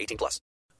18 plus.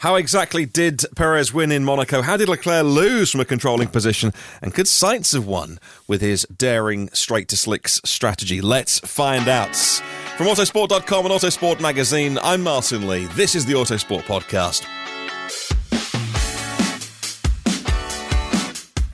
How exactly did Perez win in Monaco? How did Leclerc lose from a controlling position? And could Sainz have won with his daring straight to slicks strategy? Let's find out. From Autosport.com and Autosport Magazine, I'm Martin Lee. This is the Autosport Podcast.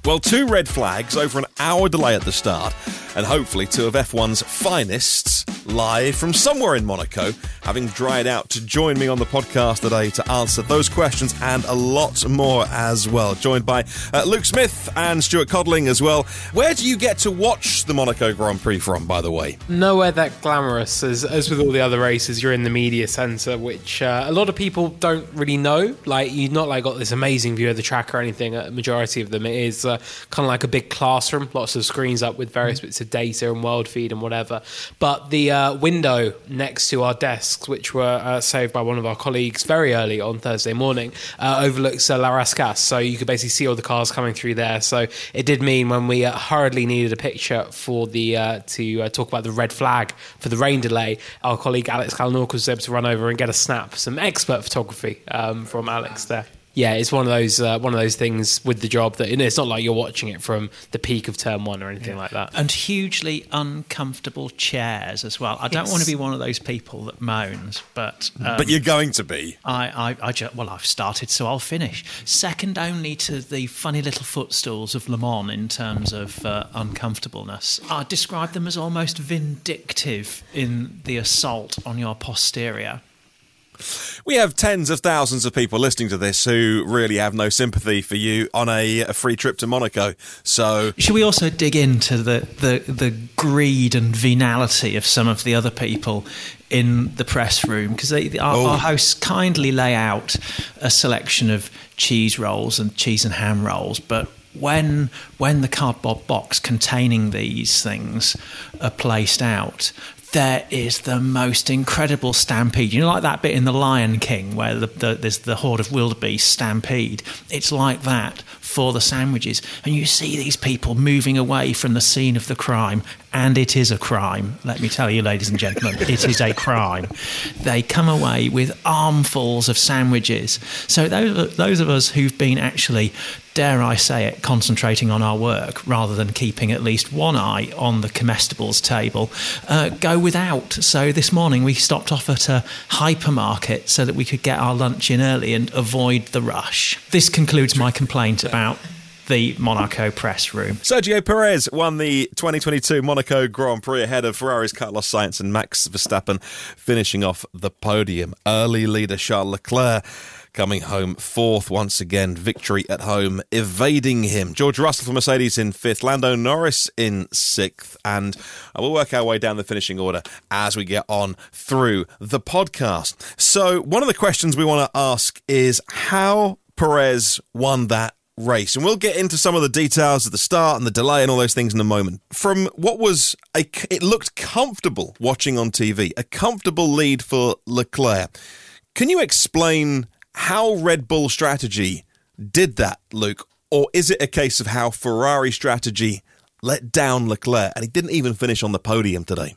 Well, two red flags over an hour delay at the start, and hopefully two of F1's finest live from somewhere in Monaco, having dried out to join me on the podcast today to answer those questions and a lot more as well. Joined by uh, Luke Smith and Stuart Codling as well. Where do you get to watch the Monaco Grand Prix from, by the way? Nowhere that glamorous as, as with all the other races. You're in the media centre, which uh, a lot of people don't really know. Like you've not like got this amazing view of the track or anything. A majority of them it is uh, kind of like a big classroom, lots of screens up with various bits of data and world feed and whatever. But the uh, window next to our desks, which were uh, saved by one of our colleagues very early on Thursday morning, uh, overlooks uh, La Rascasse. So you could basically see all the cars coming through there. So it did mean when we uh, hurriedly needed a picture for the uh, to uh, talk about the red flag for the rain delay, our colleague Alex Kalinauckas was able to run over and get a snap, some expert photography um, from Alex there yeah, it's one of those uh, one of those things with the job that you know, it's not like you're watching it from the peak of term one or anything yeah. like that. And hugely uncomfortable chairs as well. I don't it's... want to be one of those people that moans, but um, but you're going to be. I, I, I just, well, I've started, so I'll finish. Second only to the funny little footstools of Le Mans in terms of uh, uncomfortableness. I describe them as almost vindictive in the assault on your posterior. We have tens of thousands of people listening to this who really have no sympathy for you on a, a free trip to Monaco. So, should we also dig into the, the, the greed and venality of some of the other people in the press room? Because our, oh. our hosts kindly lay out a selection of cheese rolls and cheese and ham rolls, but when when the cardboard box containing these things are placed out, there is the most incredible stampede. You know, like that bit in The Lion King where the, the, there's the horde of wildebeest stampede. It's like that for the sandwiches. And you see these people moving away from the scene of the crime. And it is a crime, let me tell you, ladies and gentlemen. it is a crime. They come away with armfuls of sandwiches. So, those, those of us who've been actually dare I say it, concentrating on our work rather than keeping at least one eye on the comestibles table, uh, go without. So this morning we stopped off at a hypermarket so that we could get our lunch in early and avoid the rush. This concludes my complaint about the Monaco press room. Sergio Perez won the 2022 Monaco Grand Prix ahead of Ferrari's Carlos Sainz and Max Verstappen, finishing off the podium. Early leader Charles Leclerc coming home fourth once again. Victory at home, evading him. George Russell for Mercedes in fifth, Lando Norris in sixth, and we'll work our way down the finishing order as we get on through the podcast. So, one of the questions we want to ask is how Perez won that race. And we'll get into some of the details of the start and the delay and all those things in a moment. From what was a, it looked comfortable watching on TV, a comfortable lead for Leclerc. Can you explain how Red Bull strategy did that, Luke? Or is it a case of how Ferrari strategy let down Leclerc and he didn't even finish on the podium today?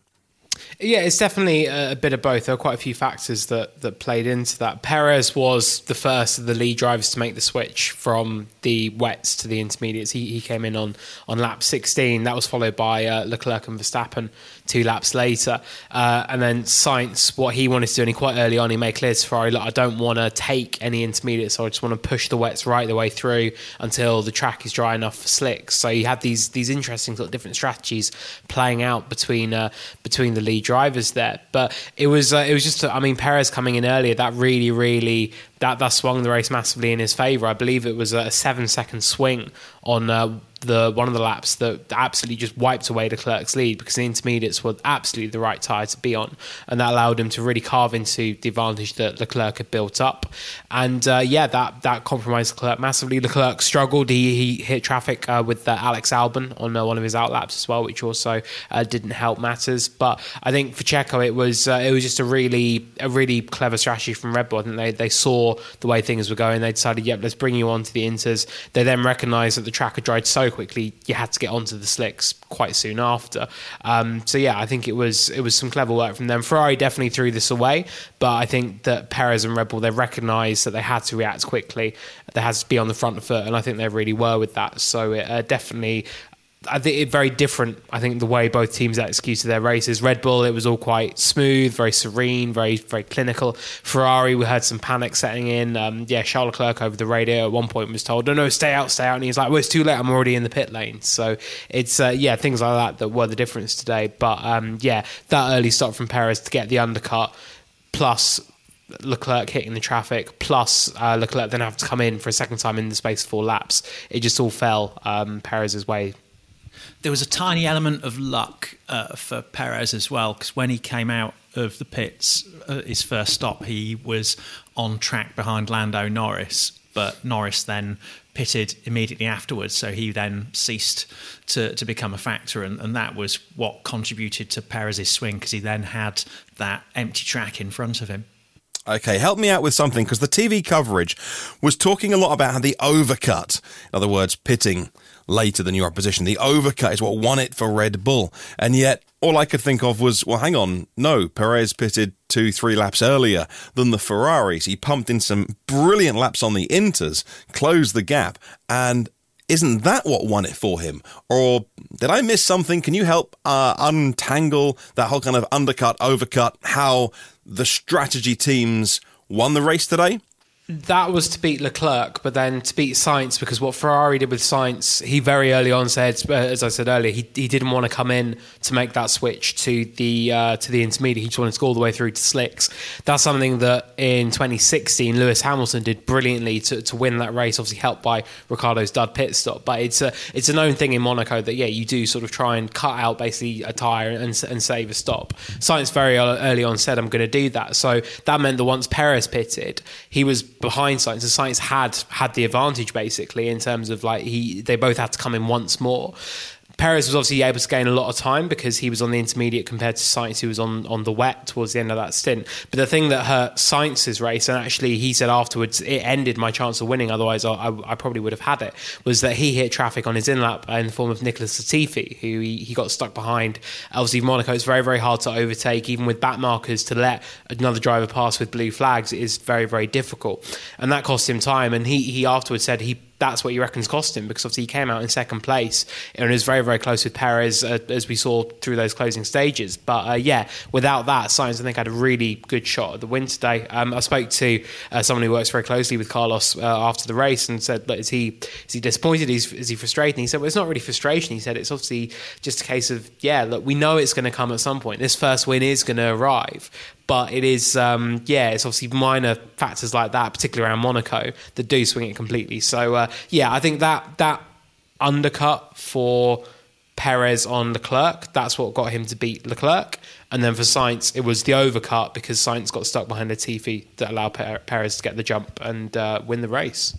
Yeah, it's definitely a bit of both. There are quite a few factors that, that played into that. Perez was the first of the lead drivers to make the switch from the wets to the intermediates. He, he came in on, on lap 16. That was followed by uh, Leclerc and Verstappen two laps later. Uh, and then Sainz, what he wanted to do, and he quite early on, he made clear to Ferrari, look, I don't want to take any intermediates, so I just want to push the wets right the way through until the track is dry enough for slicks. So he had these these interesting sort of different strategies playing out between uh, between the lead drivers there. But it was uh, it was just, I mean, Perez coming in earlier, that really, really that that swung the race massively in his favour. I believe it was a seven second swing on uh, the one of the laps that absolutely just wiped away Leclerc's lead because the intermediates were absolutely the right tyre to be on, and that allowed him to really carve into the advantage that Leclerc had built up. And uh, yeah, that that compromised Leclerc massively. Leclerc struggled; he, he hit traffic uh, with uh, Alex Albon on uh, one of his outlaps as well, which also uh, didn't help matters. But I think for Checo, it was uh, it was just a really a really clever strategy from Red Bull. I think they they saw the way things were going. They decided, yep, let's bring you on to the inters. They then recognised that the track had dried so quickly, you had to get onto the slicks quite soon after. Um, so yeah, I think it was it was some clever work from them. Ferrari definitely threw this away, but I think that Perez and Red Bull they recognised that they had to react quickly. They had to be on the front foot, and I think they really were with that. So it uh, definitely I think it very different. I think the way both teams executed their races. Red Bull, it was all quite smooth, very serene, very very clinical. Ferrari, we heard some panic setting in. Um, yeah, Charles Leclerc over the radio at one point was told, "No, no, stay out, stay out," and he's like, "Well, it's too late. I'm already in the pit lane." So it's uh, yeah, things like that that were the difference today. But um, yeah, that early stop from Perez to get the undercut, plus Leclerc hitting the traffic, plus uh, Leclerc then have to come in for a second time in the space of four laps. It just all fell um, Perez's way there was a tiny element of luck uh, for Perez as well because when he came out of the pits, uh, his first stop, he was on track behind Lando Norris, but Norris then pitted immediately afterwards, so he then ceased to, to become a factor, and, and that was what contributed to Perez's swing because he then had that empty track in front of him. Okay, help me out with something because the TV coverage was talking a lot about how the overcut, in other words, pitting later than your opposition. The overcut is what won it for Red Bull. And yet, all I could think of was, well, hang on, no, Perez pitted two, three laps earlier than the Ferraris. He pumped in some brilliant laps on the Inters, closed the gap, and isn't that what won it for him? Or did I miss something? Can you help uh, untangle that whole kind of undercut, overcut, how the strategy teams won the race today? That was to beat Leclerc, but then to beat Sainz because what Ferrari did with Sainz, he very early on said, uh, as I said earlier, he, he didn't want to come in to make that switch to the uh, to the intermediate. He just wanted to go all the way through to slicks. That's something that in 2016 Lewis Hamilton did brilliantly to, to win that race. Obviously helped by Ricciardo's dud pit stop, but it's a it's a known thing in Monaco that yeah you do sort of try and cut out basically a tire and, and save a stop. Sainz very early on said I'm going to do that, so that meant that once Perez pitted, he was behind Sainz, and Sainz had had the advantage basically in terms of like he they both had to come in once more. Perez was obviously able to gain a lot of time because he was on the intermediate compared to Sainz, who was on, on the wet towards the end of that stint. But the thing that hurt Sainz's race, and actually he said afterwards it ended my chance of winning, otherwise I, I probably would have had it, was that he hit traffic on his in lap in the form of Nicholas Latifi, who he, he got stuck behind. Obviously, Monaco, it's very, very hard to overtake, even with back markers, to let another driver pass with blue flags is very, very difficult. And that cost him time. And he, he afterwards said he that's what he reckons cost him because obviously he came out in second place and was very very close with Perez uh, as we saw through those closing stages. But uh, yeah, without that, Sainz I think had a really good shot at the win today. Um, I spoke to uh, someone who works very closely with Carlos uh, after the race and said, "Is he is he disappointed? Is, is he frustrated?" And he said, "Well, it's not really frustration." He said, "It's obviously just a case of yeah, look, we know it's going to come at some point. This first win is going to arrive." But it is um, yeah it's obviously minor factors like that particularly around monaco that do swing it completely so uh, yeah i think that that undercut for perez on leclerc that's what got him to beat leclerc and then for Sainz, it was the overcut because Sainz got stuck behind Latifi that allowed Perez to get the jump and uh, win the race.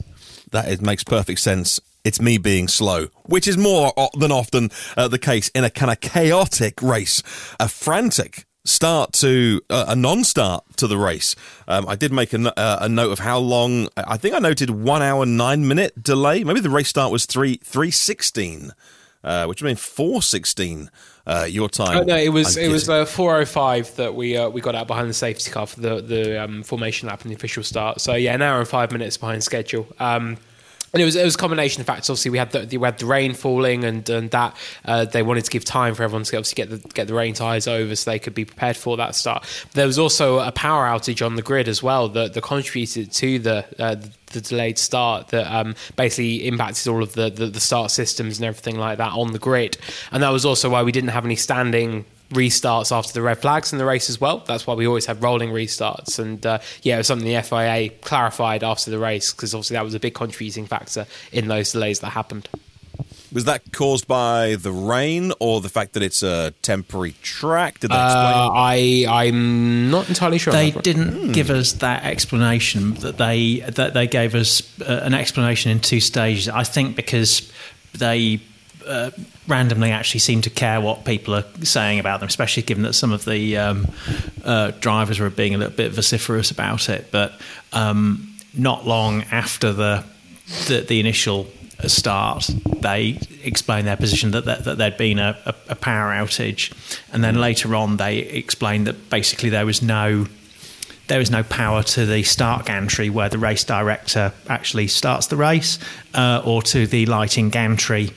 That makes perfect sense. It's me being slow, which is more than often uh, the case in a kind of chaotic race, a frantic start to uh, a non-start to the race. Um, I did make a, uh, a, note of how long. I think I noted one hour nine minute delay. Maybe the race start was three three sixteen, uh, which would mean four sixteen. Uh, your time? Oh, no, it was it was uh, four oh five that we uh, we got out behind the safety car for the the um, formation lap and the official start. So yeah, an hour and five minutes behind schedule. Um, and it was it was a combination of factors. Obviously, we had the, we had the rain falling, and and that uh, they wanted to give time for everyone to obviously get the get the rain tyres over, so they could be prepared for that start. There was also a power outage on the grid as well that, that contributed to the, uh, the delayed start that um, basically impacted all of the, the, the start systems and everything like that on the grid. And that was also why we didn't have any standing restarts after the red flags in the race as well. That's why we always have rolling restarts. And uh, yeah, it was something the FIA clarified after the race because obviously that was a big contributing factor in those delays that happened. Was that caused by the rain or the fact that it's a temporary track? Did they explain? Uh, I I'm not entirely sure. They didn't hmm. give us that explanation. That they that they gave us uh, an explanation in two stages. I think because they uh, randomly actually seem to care what people are saying about them, especially given that some of the um, uh, drivers were being a little bit vociferous about it. But um, not long after the, the, the initial start, they explained their position that, that, that there'd been a, a, power outage, and then later on they explained that basically there was no there is no power to the start gantry where the race director actually starts the race, uh, or to the lighting gantry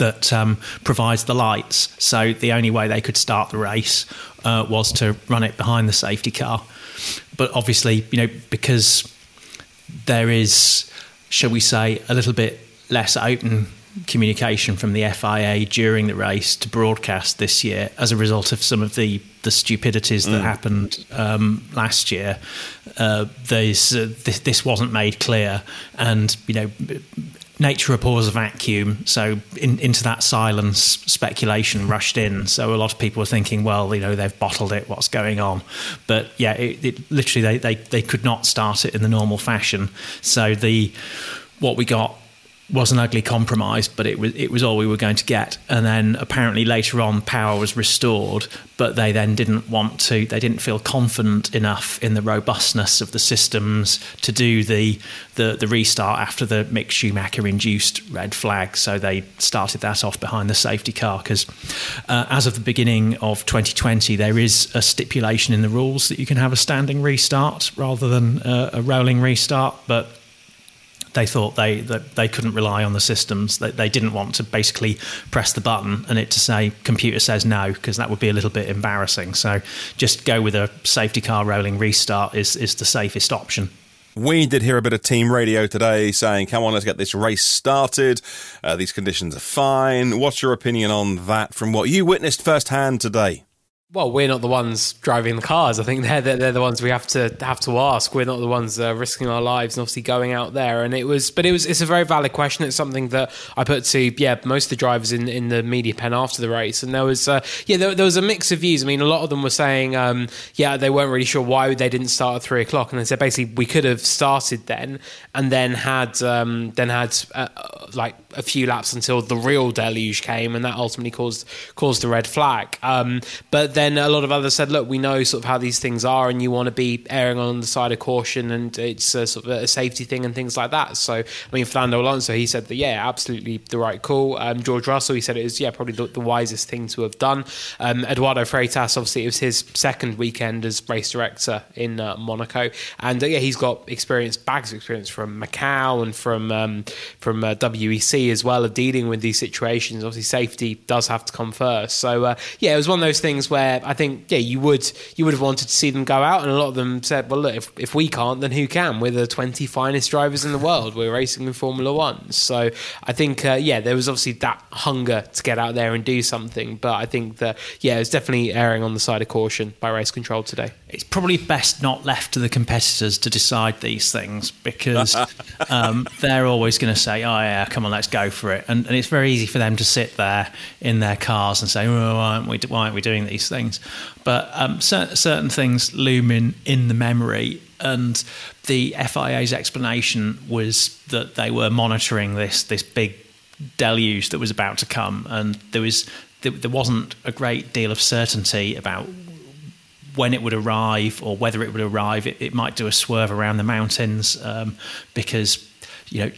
that um, provides the lights. So the only way they could start the race uh, was to run it behind the safety car. But obviously, you know, because there is, shall we say, a little bit less open communication from the FIA during the race to broadcast this year as a result of some of the the stupidities that mm. happened um, last year. Uh, uh, this, this wasn't made clear, and you know nature abhors a vacuum. So in, into that silence, speculation rushed in. So a lot of people were thinking, well, you know, they've bottled it. What's going on? But yeah, it, it literally they, they they could not start it in the normal fashion. So the what we got was an ugly compromise, but it was it was all we were going to get. And then apparently later on, power was restored, but they then didn't want to. They didn't feel confident enough in the robustness of the systems to do the the, the restart after the Mick Schumacher induced red flag. So they started that off behind the safety car because uh, as of the beginning of 2020, there is a stipulation in the rules that you can have a standing restart rather than uh, a rolling restart, but they thought they that they couldn't rely on the systems. They, they didn't want to basically press the button and it to say computer says no because that would be a little bit embarrassing. So just go with a safety car rolling restart is is the safest option. We did hear a bit of team radio today saying, come on, let's get this race started. Uh, these conditions are fine. What's your opinion on that from what you witnessed firsthand today? Well, we're not the ones driving the cars. I think they're they're, the ones we have to have to ask. We're not the ones uh, risking our lives and obviously going out there. And it was, but it was it's a very valid question. It's something that I put to yeah most of the drivers in in the media pen after the race. And there was uh, yeah there, there, was a mix of views. I mean, a lot of them were saying um, yeah they weren't really sure why they didn't start at three o'clock, and they said basically we could have started then and then had um, then had uh, like a few laps until the real deluge came, and that ultimately caused caused the red flag. Um, but then a lot of others said, look, we know sort of how these things are, and you want to be erring on the side of caution, and it's a, sort of a safety thing and things like that. So, I mean, Fernando Alonso, he said that, yeah, absolutely the right call. Um, George Russell, he said it was, yeah, probably the, the wisest thing to have done. Um, Eduardo Freitas, obviously, it was his second weekend as race director in uh, Monaco, and uh, yeah, he's got experience, bags of experience from Macau and from um, from uh, WEC as well of dealing with these situations. Obviously, safety does have to come first. So uh, yeah, it was one of those things where I think yeah, you would you would have wanted to see them go out, and a lot of them said, well, look, if, if we can't, then who can? We're the twenty finest drivers in the world. We're racing in Formula One. So I think uh, yeah, there was obviously that hunger to get out there and do something, but I think that yeah, it's definitely erring on the side of caution by race control today. It's probably best not left to the competitors to decide these things because um, they're always going to say, "Oh yeah, come on, let's go for it," and, and it's very easy for them to sit there in their cars and say, "Oh, why aren't we? Why aren't we doing these things?" But um, certain, certain things loom in in the memory, and the FIA's explanation was that they were monitoring this this big deluge that was about to come, and there was there, there wasn't a great deal of certainty about when it would arrive or whether it would arrive. It, it might do a swerve around the mountains um, because you know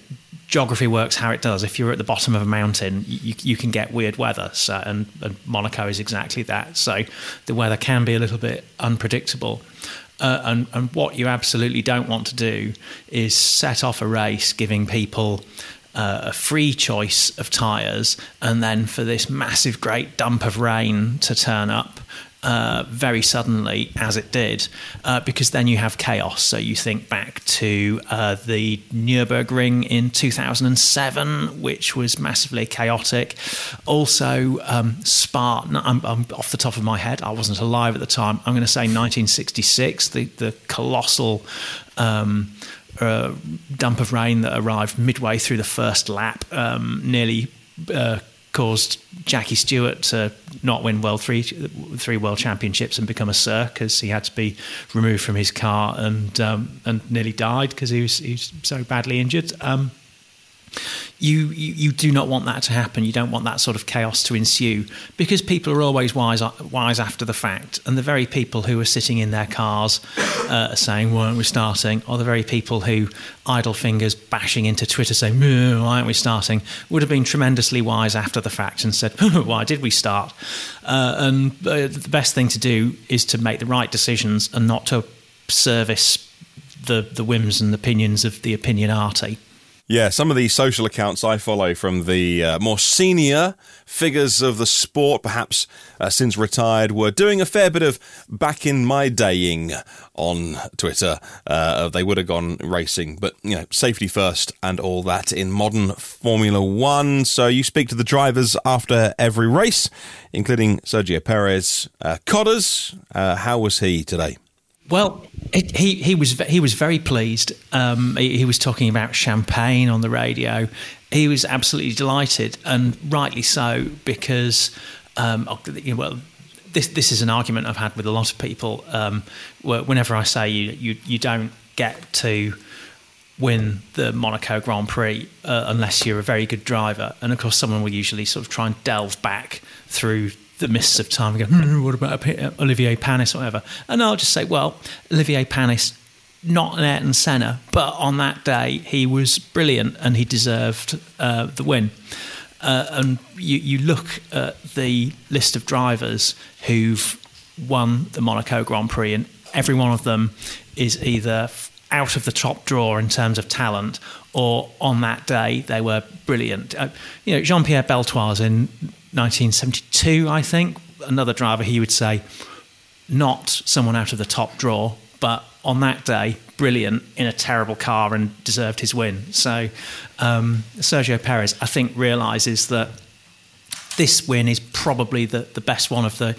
geography works how it does. If you're at the bottom of a mountain, you, you can get weird weather. So, and, and, Monaco is exactly that. So the weather can be a little bit unpredictable. Uh, and, and what you absolutely don't want to do is set off a race giving people uh, a free choice of tyres, and then for this massive, great dump of rain to turn up uh, very suddenly, as it did, uh, because then you have chaos. So you think back to uh, the Nürburgring in 2007, which was massively chaotic. Also, um, Spa, I'm, I'm, off the top of my head, I wasn't alive at the time. I'm going to say 1966, the, the colossal. Um, uh, dump of rain that arrived midway through the first lap um, nearly uh, caused Jackie Stewart to not win world three three world championships and become a sir because he had to be removed from his car and um, and nearly died because he was he was so badly injured. Um, you, you, you do not want that to happen. You don't want that sort of chaos to ensue because people are always wise wise after the fact, and the very people who are sitting in their cars uh, saying "Why aren't we starting?" are the very people who idle fingers bashing into Twitter saying "Why aren't we starting?" would have been tremendously wise after the fact and said "Why did we start?" Uh, and uh, the best thing to do is to make the right decisions and not to service the the whims and opinions of the opinionati. Yeah, some of the social accounts I follow from the uh, more senior figures of the sport, perhaps uh, since retired, were doing a fair bit of back in my daying on Twitter. Uh, they would have gone racing, but you know, safety first and all that in modern Formula One. So you speak to the drivers after every race, including Sergio Perez. Uh, Codders, uh, how was he today? Well, it, he he was he was very pleased. Um, he, he, was talking about champagne on the radio. He was absolutely delighted, and rightly so, because um, well, this this is an argument I've had with a lot of people. Um, whenever I say you, you you don't get to win the Monaco Grand Prix uh, unless you're a very good driver, and of course, someone will usually sort of try and delve back through the mists of time and go, hmm, what about Olivier Panis or whatever? And I'll just say, well, Olivier Panis, not an Ayrton Senna, but on that day he was brilliant and he deserved uh, the win. Uh, and you, you look at the list of drivers who've won the Monaco Grand Prix, and every one of them is either out of the top drawer in terms of talent, or on that day they were brilliant. Uh, you know, Jean Pierre Beltoise in 1972, I think. Another driver, he would say, not someone out of the top draw, but on that day, brilliant in a terrible car and deserved his win. So um, Sergio Perez, I think, realizes that this win is probably the, the best one of the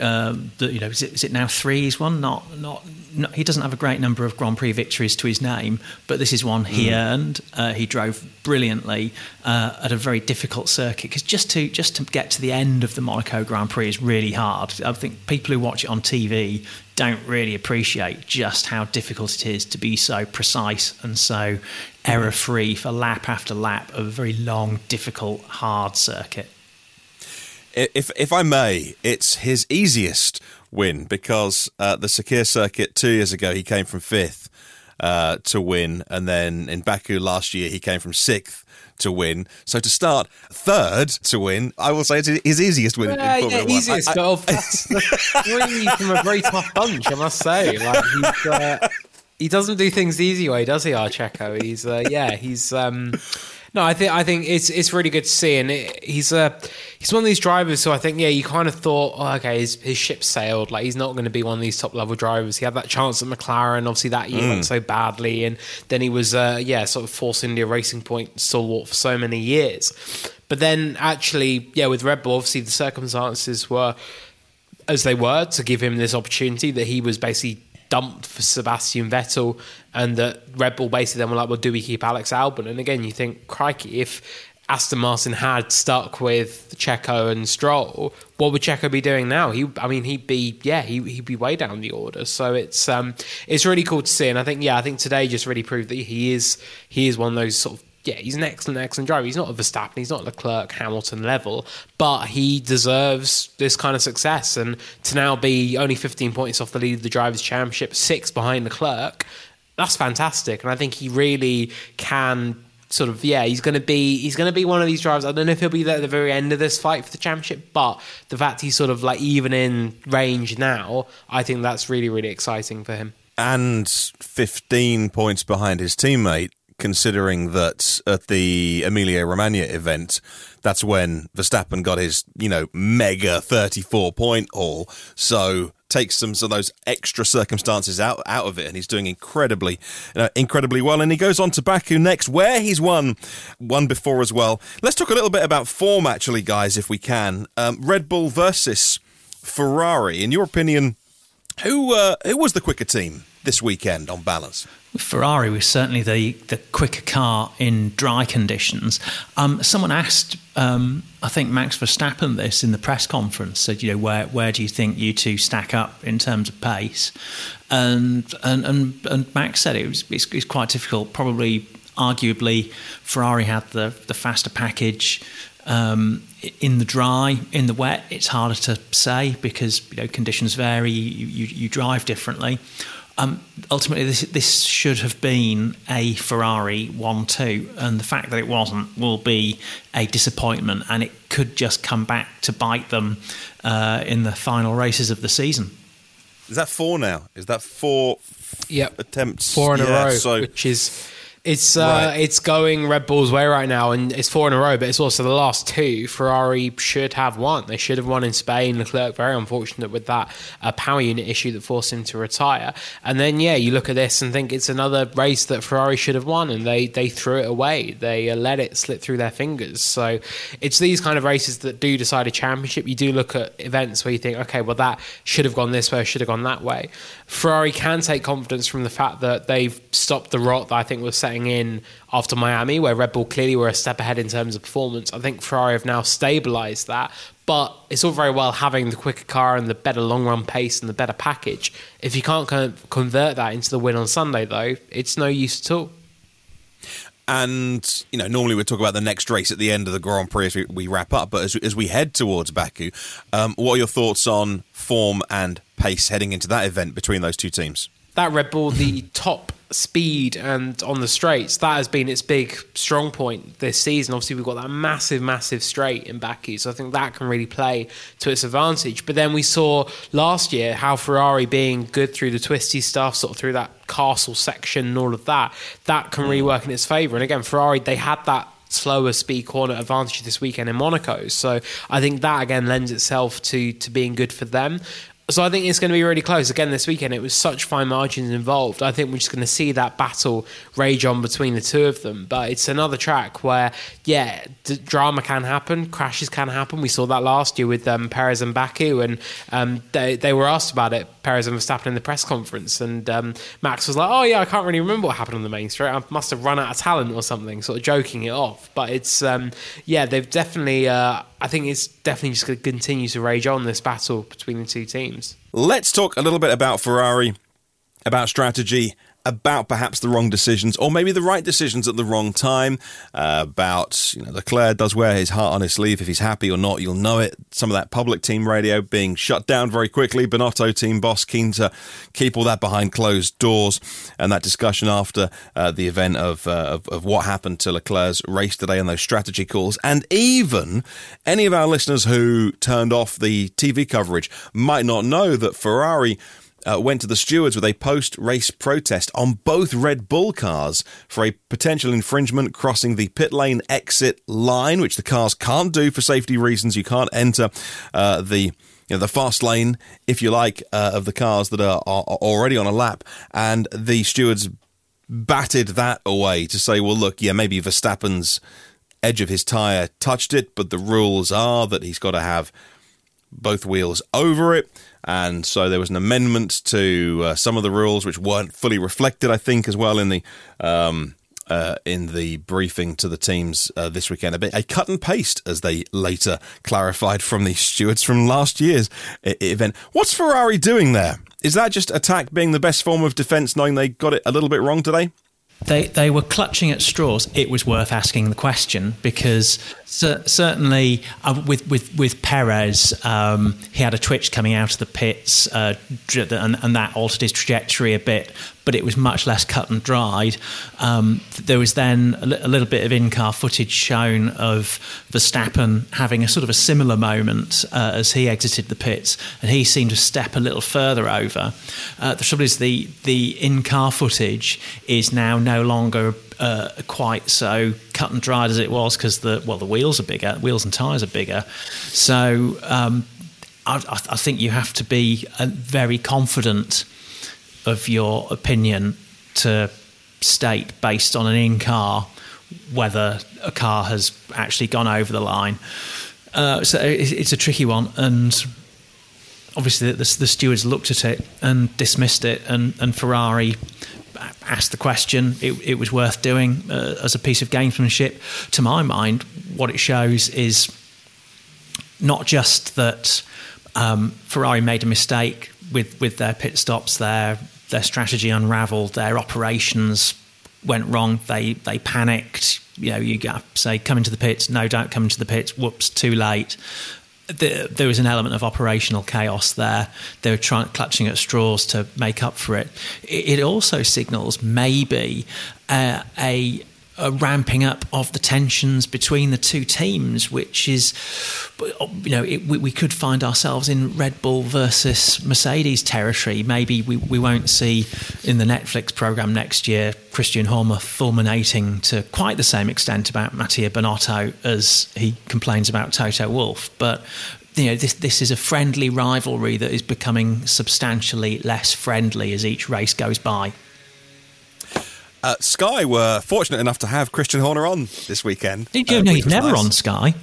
um, the, you know, is it, is it now three he's won? Not, not, not, he doesn't have a great number of Grand Prix victories to his name, but this is one he mm. earned. Uh, he drove brilliantly uh, at a very difficult circuit because just to just to get to the end of the Monaco Grand Prix is really hard. I think people who watch it on TV don't really appreciate just how difficult it is to be so precise and so error free for lap after lap of a very long, difficult, hard circuit. If if I may, it's his easiest win because uh, the Sakhir circuit two years ago he came from fifth uh, to win, and then in Baku last year he came from sixth to win. So to start third to win, I will say it's his easiest win Yeah, in yeah, easiest, I- I- that's three from a very tough bunch, I must say. Like he's, uh, he doesn't do things the easy way, does he, our Checo? He's uh, yeah, he's um, no, I think I think it's it's really good to see, and it, he's uh, he's one of these drivers who I think yeah, you kind of thought, oh, okay, his his ship sailed, like he's not going to be one of these top level drivers. He had that chance at McLaren, obviously that year went so badly, and then he was uh, yeah, sort of Force India Racing Point stalwart for so many years. But then actually, yeah, with Red Bull, obviously the circumstances were as they were to give him this opportunity that he was basically dumped for Sebastian Vettel and that Red Bull basically then were like, well, do we keep Alex Albon? And again, you think, crikey, if Aston Martin had stuck with Checo and Stroll, what would Checo be doing now? He, I mean, he'd be, yeah, he, he'd be way down the order. So it's, um, it's really cool to see. And I think, yeah, I think today just really proved that he is, he is one of those sort of yeah, he's an excellent, excellent driver. He's not a Verstappen, he's not Leclerc, Hamilton level, but he deserves this kind of success. And to now be only 15 points off the lead of the Drivers' Championship, six behind Leclerc, that's fantastic. And I think he really can sort of yeah he's going to be he's going to be one of these drivers i don't know if he'll be there at the very end of this fight for the championship but the fact he's sort of like even in range now i think that's really really exciting for him and 15 points behind his teammate, considering that at the Emilia Romagna event, that's when Verstappen got his, you know, mega 34 point haul. So takes some of those extra circumstances out out of it, and he's doing incredibly, uh, incredibly well. And he goes on to Baku next, where he's won one before as well. Let's talk a little bit about form, actually, guys, if we can. Um, Red Bull versus Ferrari. In your opinion, who uh, who was the quicker team this weekend on balance? Ferrari was certainly the, the quicker car in dry conditions. Um, someone asked, um, I think Max Verstappen, this in the press conference. Said, you know, where where do you think you two stack up in terms of pace? And and and, and Max said it was it's, it's quite difficult. Probably, arguably, Ferrari had the the faster package. Um, in the dry, in the wet, it's harder to say because you know conditions vary. You you, you drive differently. Um, ultimately, this this should have been a Ferrari one-two, and the fact that it wasn't will be a disappointment, and it could just come back to bite them uh, in the final races of the season. Is that four now? Is that four Yep. attempts? four in Yeah, a row, So which is it's uh, Right. it's going Red Bull's way right now, and it's four in a row. But it's also the last two. Ferrari should have won. They should have won in Spain. Leclerc very unfortunate with that uh, power unit issue that forced him to retire. And then yeah, you look at this and think it's another race that Ferrari should have won, and they they threw it away. They uh, let it slip through their fingers. So it's these kind of races that do decide a championship. You do look at events where you think, okay, well that should have gone this way, should have gone that way. Ferrari can take confidence from the fact that they've stopped the rot that I think was setting in after Miami, where Red Bull clearly were a step ahead in terms of performance. I think Ferrari have now stabilised that. But it's all very well having the quicker car and the better long run pace and the better package. If you can't convert that into the win on Sunday, though, it's no use at all. And you know, normally we talk about the next race at the end of the Grand Prix as we, we wrap up. But as, as we head towards Baku, um, what are your thoughts on form and pace heading into that event between those two teams? that Red Bull, the top speed and on the straights, that has been its big strong point this season. Obviously, we've got that massive, massive straight in Baku, so I think that can really play to its advantage. But then we saw last year how Ferrari being good through the twisty stuff, sort of through that castle section and all of that, that can really work in its favour. And again, Ferrari, they had that slower speed corner advantage this weekend in Monaco. So I think that again lends itself to to being good for them. So I think it's going to be really close. Again, this weekend it was such fine margins involved. I think we're just going to see that battle rage on between the two of them. But it's another track where, yeah, d- drama can happen, crashes can happen. We saw that last year with um, Perez and Baku, and um, they they were asked about it, Perez and Verstappen in the press conference, and um, Max was like, "Oh yeah, I can't really remember what happened on the main straight. I must have run out of talent or something," sort of joking it off. But it's um, yeah, they've definitely. Uh, I think it's definitely just going to continue to rage on this battle between the two teams. Let's talk a little bit about Ferrari, about strategy, about perhaps the wrong decisions or maybe the right decisions at the wrong time. Uh, about, you know, Leclerc does wear his heart on his sleeve. If he's happy or not, you'll know it. Some of that public team radio being shut down very quickly. Binotto, team boss, keen to keep all that behind closed doors. And that discussion after uh, the event of, uh, of, of what happened to Leclerc's race today and those strategy calls. And even any of our listeners who turned off the TV coverage might not know that Ferrari uh, went to the stewards with a post race protest on both Red Bull cars for a potential infringement crossing the pit lane exit line, which the cars can't do for safety reasons. You can't enter uh, the you know, the fast lane, if you like, uh, of the cars that are, are already on a lap, and the stewards batted that away to say, well, look, yeah, maybe Verstappen's edge of his tyre touched it, but the rules are that he's got to have both wheels over it. And so there was an amendment to uh, some of the rules which weren't fully reflected, I think, as well in the. Um, uh, in the briefing to the teams uh, this weekend, a bit a cut and paste, as they later clarified from the stewards from last year's event. What's Ferrari doing there? Is that just attack being the best form of defence, knowing they got it a little bit wrong today? They they were clutching at straws. It was worth asking the question because cer- certainly uh, with with with Perez, um, he had a twitch coming out of the pits, uh, and, and that altered his trajectory a bit. But it was much less cut and dried. Um, there was then a, li- a little bit of in-car footage shown of Verstappen having a sort of a similar moment uh, as he exited the pits, and he seemed to step a little further over. Uh, the trouble is the the in-car footage is now no longer uh, quite so cut and dried as it was because the well the wheels are bigger, wheels and tires are bigger. So um, I, I, think you have to be uh, very confident of your opinion to state based on an in-car whether a car has actually gone over the line. Uh, so it's a tricky one, and obviously the, the, stewards looked at it and dismissed it, and, and Ferrari asked the question. It, it was worth doing uh, as a piece of gamesmanship. To my mind, what it shows is not just that um, Ferrari made a mistake with, with their pit stops, their their strategy unravelled, their operations went wrong. They they panicked. You know, you say come into the pits. No, don't come into the pits. Whoops, too late. The, there was an element of operational chaos there. They were trying clutching at straws to make up for it. It, it also signals maybe uh, a a ramping up of the tensions between the two teams, which is, you know, it, we, we, could find ourselves in Red Bull versus Mercedes territory. Maybe we, we won't see in the Netflix program next year Christian Horner fulminating to quite the same extent about Mattia Binotto as he complains about Toto Wolff. But you know, this this is a friendly rivalry that is becoming substantially less friendly as each race goes by. Uh, Sky were fortunate enough to have Christian Horner on this weekend. Did you uh, know he's never nice. on Sky?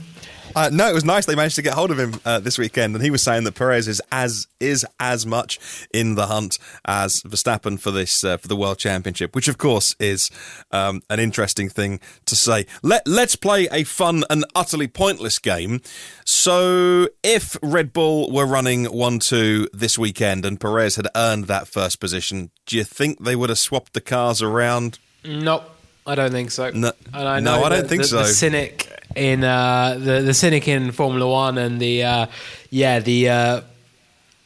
Uh, no, it was nice they managed to get hold of him uh, this weekend, and he was saying that Perez is as is as much in the hunt as Verstappen for this uh, for the World Championship, which of course is um, an interesting thing to say. Let Let's play a fun and utterly pointless game. So, if Red Bull were running one two this weekend and Perez had earned that first position, do you think they would have swapped the cars around? Nope. I don't think so. No, I no, I don't think the, so. The cynic in uh, the the cynic in Formula One and the uh, yeah the. Uh,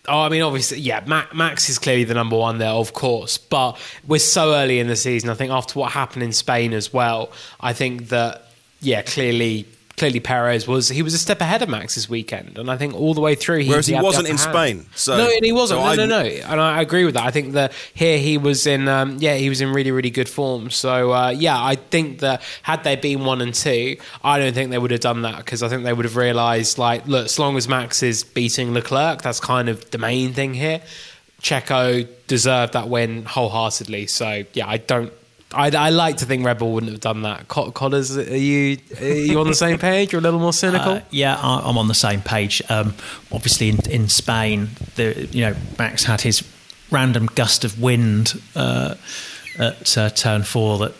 Oh, I mean, obviously, yeah. Max is clearly the number one there, of course. But we're so early in the season. I think after what happened in Spain as well, I think that yeah, clearly clearly Perez was he was a step ahead of Max this weekend, and I think all the way through, he, whereas he, he wasn't in hand. Spain. So no, and he wasn't. So no, no, no, and I agree with that. I think that here he was in, um, yeah, he was in really, really good form. So uh, yeah, I think that had they been one and two, I don't think they would have done that because I think they would have realised, like, look, as long as Max is beating Leclerc, that's kind of the main thing here. Checo deserved that win wholeheartedly. So yeah, I don't I, I, like to think Red Bull wouldn't have done that. Codders, are you are you on the same page? You're a little more cynical. Uh, yeah, I'm on the same page. Um, obviously, in, in Spain, the, you know Max had his random gust of wind uh, at uh, turn four that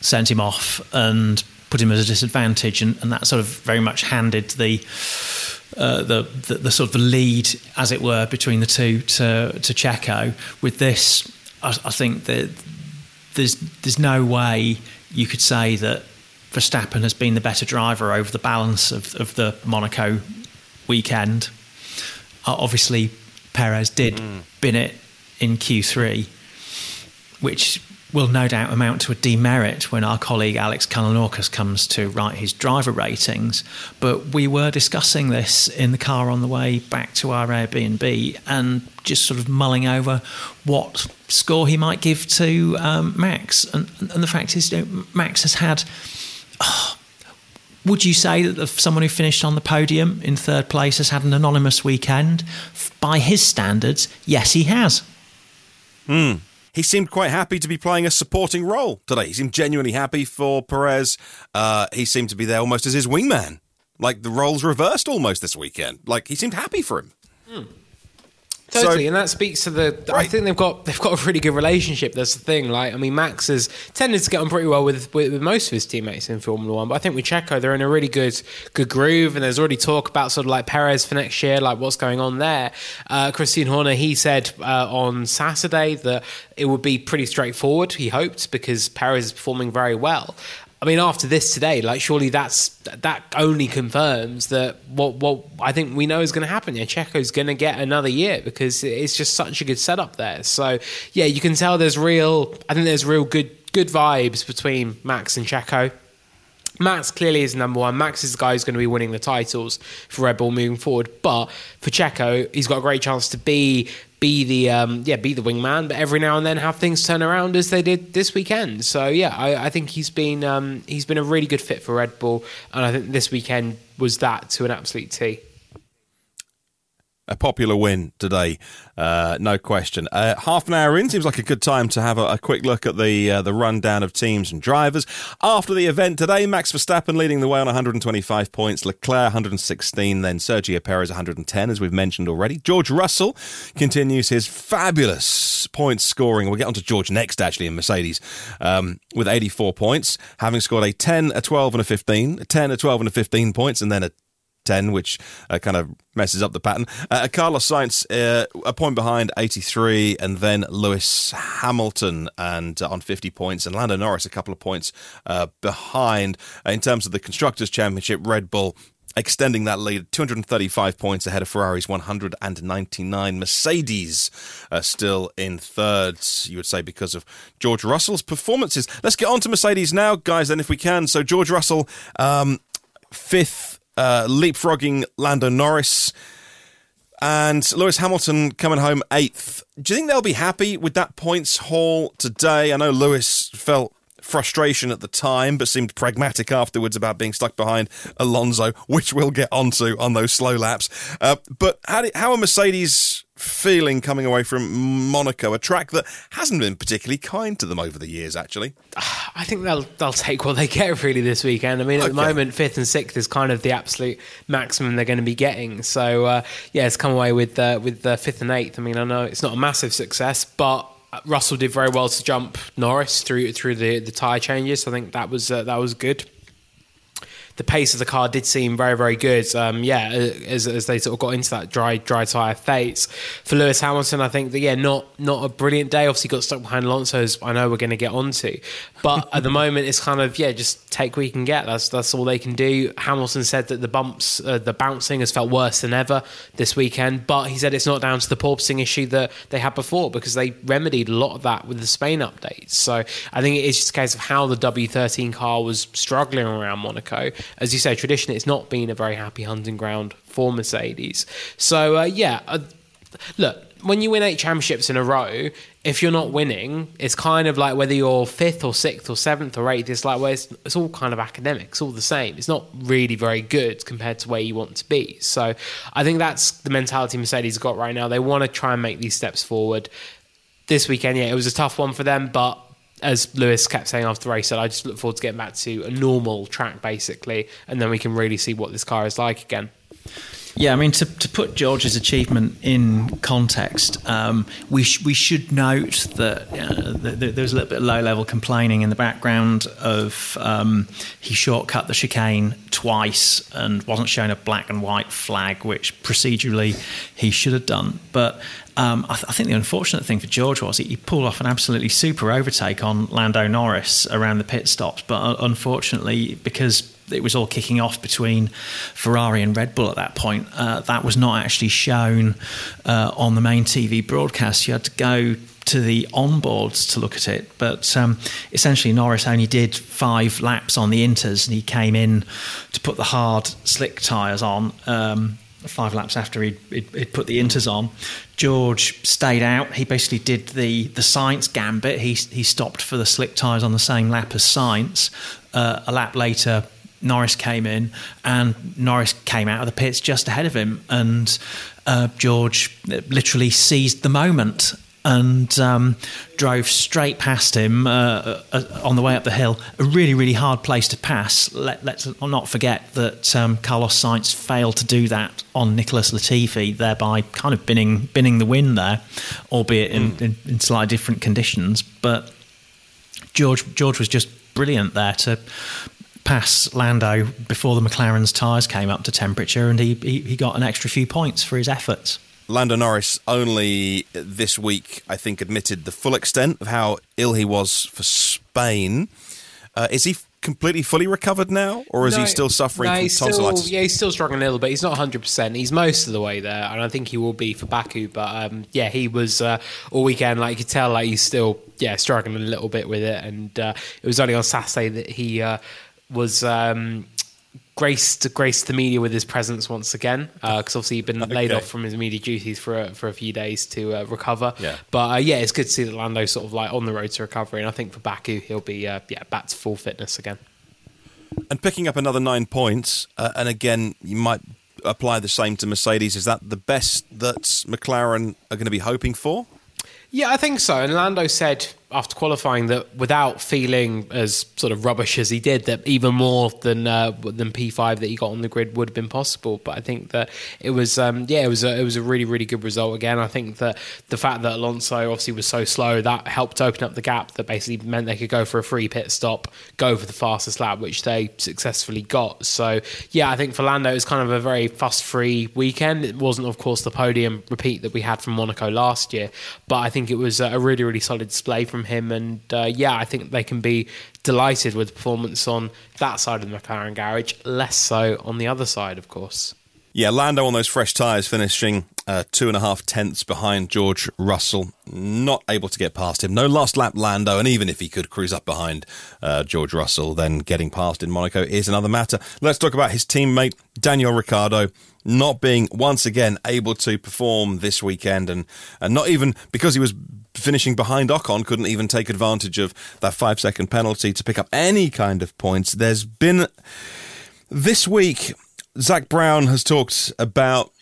sent him off and put him at a disadvantage, and, and that sort of very much handed the. Uh, the, the, the sort of lead, as it were, between the two to to Checo. With this, I, I think that there's there's no way you could say that Verstappen has been the better driver over the balance of, of the Monaco weekend. Uh, obviously, Perez did mm. bin it in Q3, which will no doubt amount to a demerit when our colleague Alex Kalinauckas comes to write his driver ratings. But we were discussing this in the car on the way back to our Airbnb and just sort of mulling over what score he might give to um, Max. And, and, the fact is, you know, Max has had. Oh, would you say that someone who finished on the podium in third place has had an anonymous weekend? By his standards, yes, he has. Hmm he seemed quite happy to be playing a supporting role today. He seemed genuinely happy for Perez. Uh, he seemed to be there almost as his wingman. Like the roles reversed almost this weekend. Like he seemed happy for him. Hmm. Totally, so, and that speaks to the. Right. I think they've got they've got a really good relationship. That's the thing. Like, I mean, Max has tended to get on pretty well with, with, with most of his teammates in Formula One, but I think with Checo, they're in a really good good groove, and there's already talk about sort of like Perez for next year, like what's going on there. Uh, Christian Horner, he said uh, on Saturday that it would be pretty straightforward. He hoped because Perez is performing very well. I mean, after this today, like surely that's that only confirms that what what I think we know is going to happen. Yeah, Checo's going to get another year because it's just such a good setup there. So yeah, you can tell there's real. I think there's real good good vibes between Max and Checo. Max clearly is number one. Max is the guy who's going to be winning the titles for Red Bull moving forward. But for Checo, he's got a great chance to be be the um, yeah be the wingman, but every now and then have things turn around as they did this weekend. So yeah, I, I think he's been um, he's been a really good fit for Red Bull, and I think this weekend was that to an absolute T a popular win today, uh, no question. Uh, half an hour in seems like a good time to have a, a quick look at the uh, the rundown of teams and drivers. After the event today, Max Verstappen leading the way on 125 points, Leclerc 116, then Sergio Perez 110, as we've mentioned already. George Russell continues his fabulous points scoring. We'll get on to George next, actually, in Mercedes, um, with 84 points, having scored a 10, a 12, and a 15, a 10, a 12, and a 15 points, and then a 10, which uh, kind of messes up the pattern. Uh, Carlos Sainz, uh, a point behind, 83, and then Lewis Hamilton and uh, on 50 points, and Lando Norris a couple of points uh, behind. Uh, in terms of the Constructors' Championship, Red Bull extending that lead 235 points ahead of Ferrari's 199. Mercedes uh, still in third, you would say, because of George Russell's performances. Let's get on to Mercedes now, guys, then, if we can. So, George Russell, um, fifth uh, leapfrogging Lando Norris. And Lewis Hamilton coming home eighth. Do you think they'll be happy with that points haul today? I know Lewis felt frustration at the time, but seemed pragmatic afterwards about being stuck behind Alonso, which we'll get onto on those slow laps. Uh, but how, did, how are Mercedes feeling coming away from Monaco, a track that hasn't been particularly kind to them over the years, actually? I think they'll they'll take what they get really this weekend. I mean, at okay. the moment, fifth and sixth is kind of the absolute maximum they're going to be getting. So uh, yeah, it's come away with uh, with uh, fifth and eighth. I mean, I know it's not a massive success, but Russell did very well to jump Norris through through the the tire changes. I think that was uh, that was good the pace of the car did seem very, very good. Um, yeah, as, as they sort of got into that dry, dry tire phase. For Lewis Hamilton, I think that yeah, not not a brilliant day. Obviously, got stuck behind Alonso, as I know we're going to get onto. But at the moment, it's kind of yeah, just take what you can get. That's that's all they can do. Hamilton said that the bumps, uh, the bouncing, has felt worse than ever this weekend. But he said it's not down to the porpoising issue that they had before because they remedied a lot of that with the Spain updates. So I think it is just a case of how the W13 car was struggling around Monaco as you say, traditionally it's not been a very happy hunting ground for Mercedes. So uh, yeah, uh, look, when you win eight championships in a row, if you're not winning, it's kind of like whether you're fifth or sixth or seventh or eighth. It's like it's, it's all kind of academic. It's all the same. It's not really very good compared to where you want to be. So I think that's the mentality Mercedes got right now. They want to try and make these steps forward. This weekend, yeah, it was a tough one for them, but as Lewis kept saying after the race, said, I just look forward to getting back to a normal track, basically, and then we can really see what this car is like again. Yeah, I mean, to, to put George's achievement in context, um, we, sh- we should note that uh, th- there was a little bit of low level complaining in the background of um, he shortcut the chicane twice and wasn't shown a black and white flag, which procedurally he should have done. But um, I, th- I, think the unfortunate thing for George was he, he, pulled off an absolutely super overtake on Lando Norris around the pit stops, but uh, unfortunately, because it was all kicking off between Ferrari and Red Bull at that point. Uh, that was not actually shown uh, on the main TV broadcast. You had to go to the onboards to look at it. But um, essentially, Norris only did five laps on the inters, and he came in to put the hard slick tyres on. Um, five laps after he'd, he'd, he'd, put the inters on, George stayed out. He basically did the the Sainz gambit. He he stopped for the slick tyres on the same lap as Sainz. Uh, a lap later, Norris came in, and Norris came out of the pits just ahead of him, and uh, George literally seized the moment and um, drove straight past him uh, uh, on the way up the hill. A really, really hard place to pass. Let, us not forget that um, Carlos Sainz failed to do that on Nicholas Latifi, thereby kind of binning, binning the win there, albeit in, mm. in, in slightly different conditions. But George, George was just brilliant there to pass Lando before the McLaren's tyres came up to temperature, and he, he, he got an extra few points for his efforts. Lando Norris only this week, I think, admitted the full extent of how ill he was for Spain. Uh, is he completely fully recovered now, or is no, he still suffering no, from tonsillitis? Still, yeah, he's still struggling a little bit. He's not 100. percent He's most of the way there, and I think he will be for Baku. But um, yeah, he was uh, all weekend. Like you could tell, like he's still yeah struggling a little bit with it. And uh, it was only on Saturday that he uh, was. Um, graced graced the media with his presence once again because uh, obviously he'd been okay. laid off from his media duties for a, for a few days to uh, recover. Yeah. But uh, yeah, it's good to see that Lando's sort of like on the road to recovery, and I think for Baku he'll be uh, yeah back to full fitness again. And picking up another nine points, uh, and again you might apply the same to Mercedes. Is that the best that McLaren are going to be hoping for? Yeah, I think so. And Lando said after qualifying that without feeling as sort of rubbish as he did, that even more than uh, than P5 that he got on the grid would have been possible. But I think that it was um, yeah, it was a, it was a really really good result again. I think that the fact that Alonso obviously was so slow that helped open up the gap that basically meant they could go for a free pit stop, go for the fastest lap, which they successfully got. So yeah, I think for Lando it was kind of a very fuss free weekend. It wasn't of course the podium repeat that we had from Monaco last year, but I think it was a really really solid display from him. And uh, yeah, I think they can be delighted with performance on that side of the McLaren garage, less so on the other side, of course. Yeah, Lando on those fresh tyres, finishing uh, two and a half tenths behind George Russell. Not able to get past him. No last lap Lando, and even if he could cruise up behind uh, George Russell, then getting past in Monaco is another matter. Let's talk about his teammate, Daniel Ricciardo, not being once again able to perform this weekend, and, and not even because he was finishing behind Ocon, couldn't even take advantage of that five second penalty to pick up any kind of points. There's been this week, Zak Brown has talked about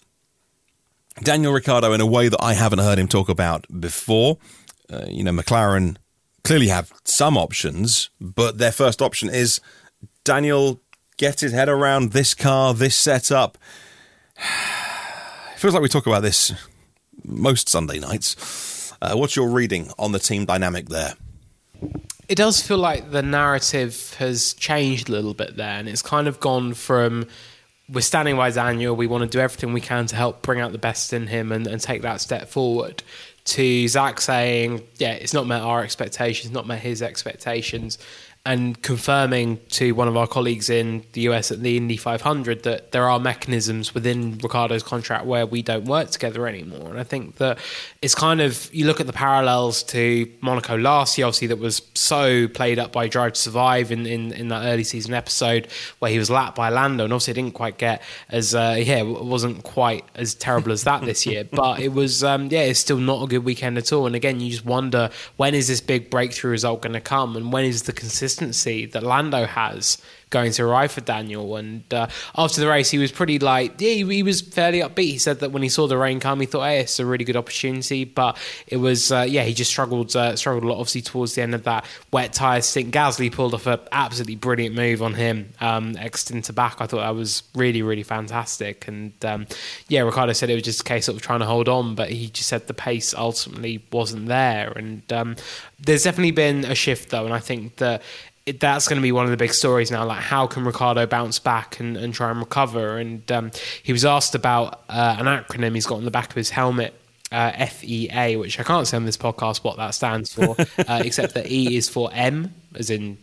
Daniel Ricciardo in a way that I haven't heard him talk about before. Uh, you know, McLaren clearly have some options, but their first option is Daniel get his head around this car, this setup. It feels like we talk about this most Sunday nights. Uh, what's your reading on the team dynamic there? It does feel like the narrative has changed a little bit there, and it's kind of gone from we're standing by Daniel, we want to do everything we can to help bring out the best in him and, and take that step forward, to Zak saying, yeah, it's not met our expectations, not met his expectations, and confirming to one of our colleagues in the US at the Indy 500 that there are mechanisms within Ricciardo's contract where we don't work together anymore. And I think that it's kind of, you look at the parallels to Monaco last year, obviously, that was so played up by Drive to Survive in, in, in that early season episode where he was lapped by Lando. And obviously, didn't quite get as, uh, yeah, it wasn't quite as terrible as that this year. But it was, um, yeah, it's still not a good weekend at all. And again, you just wonder when is this big breakthrough result going to come, and when is the consistency that Lando has going to arrive for Daniel. And uh, after the race, he was pretty like, yeah, he, he, was fairly upbeat. He said that when he saw the rain come, he thought, hey, it's a really good opportunity. But it was, uh, yeah, he just struggled, uh, struggled a lot, obviously, towards the end of that wet tyre stint. Gasly pulled off an absolutely brilliant move on him, um, Tabac. I thought that was really, really fantastic. And um, yeah, Ricciardo said it was just a case of trying to hold on, but he just said the pace ultimately wasn't there. And um, there's definitely been a shift, though. And I think that it, that's going to be one of the big stories now. Like, how can Ricciardo bounce back and, and try and recover? And um, he was asked about uh, an acronym he's got on the back of his helmet. Uh, FEA, which I can't say on this podcast what that stands for, uh, except that E is for M, as in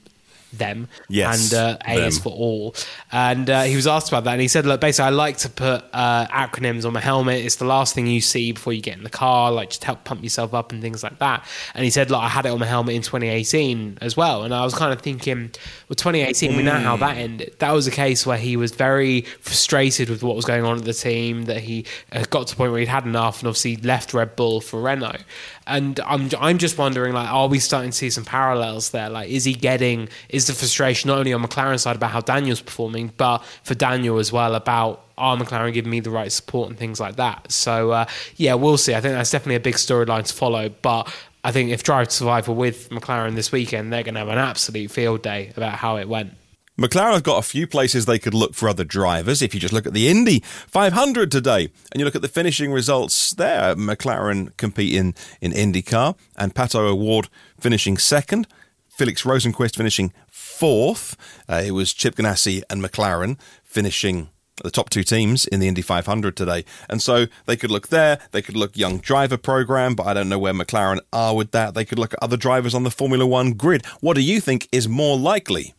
them, yes, and uh, A them. is for all. And uh, he was asked about that, and he said, "Look, basically, I like to put uh, acronyms on my helmet. It's the last thing you see before you get in the car, like just help pump yourself up and things like that." And he said, "Look, I had it on my helmet in 2018 as well." And I was kind of thinking, well, 2018, mm. we know how that ended. That was a case where he was very frustrated with what was going on at the team. That he got to the point where he'd had enough, and obviously left Red Bull for Renault and I'm I'm just wondering like are we starting to see some parallels there? Like is he getting is the frustration not only on McLaren side about how Daniel's performing but for Daniel as well about are McLaren giving me the right support and things like that? So uh, yeah we'll see. I think that's definitely a big storyline to follow but I think if Drive to Survive were with McLaren this weekend they're going to have an absolute field day about how it went McLaren have got a few places they could look for other drivers. If you just look at the Indy 500 today and you look at the finishing results there, McLaren competing in IndyCar and Pato O'Ward finishing second, Felix Rosenqvist finishing fourth. Uh, it was Chip Ganassi and McLaren finishing the top two teams in the Indy 500 today. And so they could look there, they could look young driver program, but I don't know where McLaren are with that. They could look at other drivers on the Formula One grid. What do you think is more likely?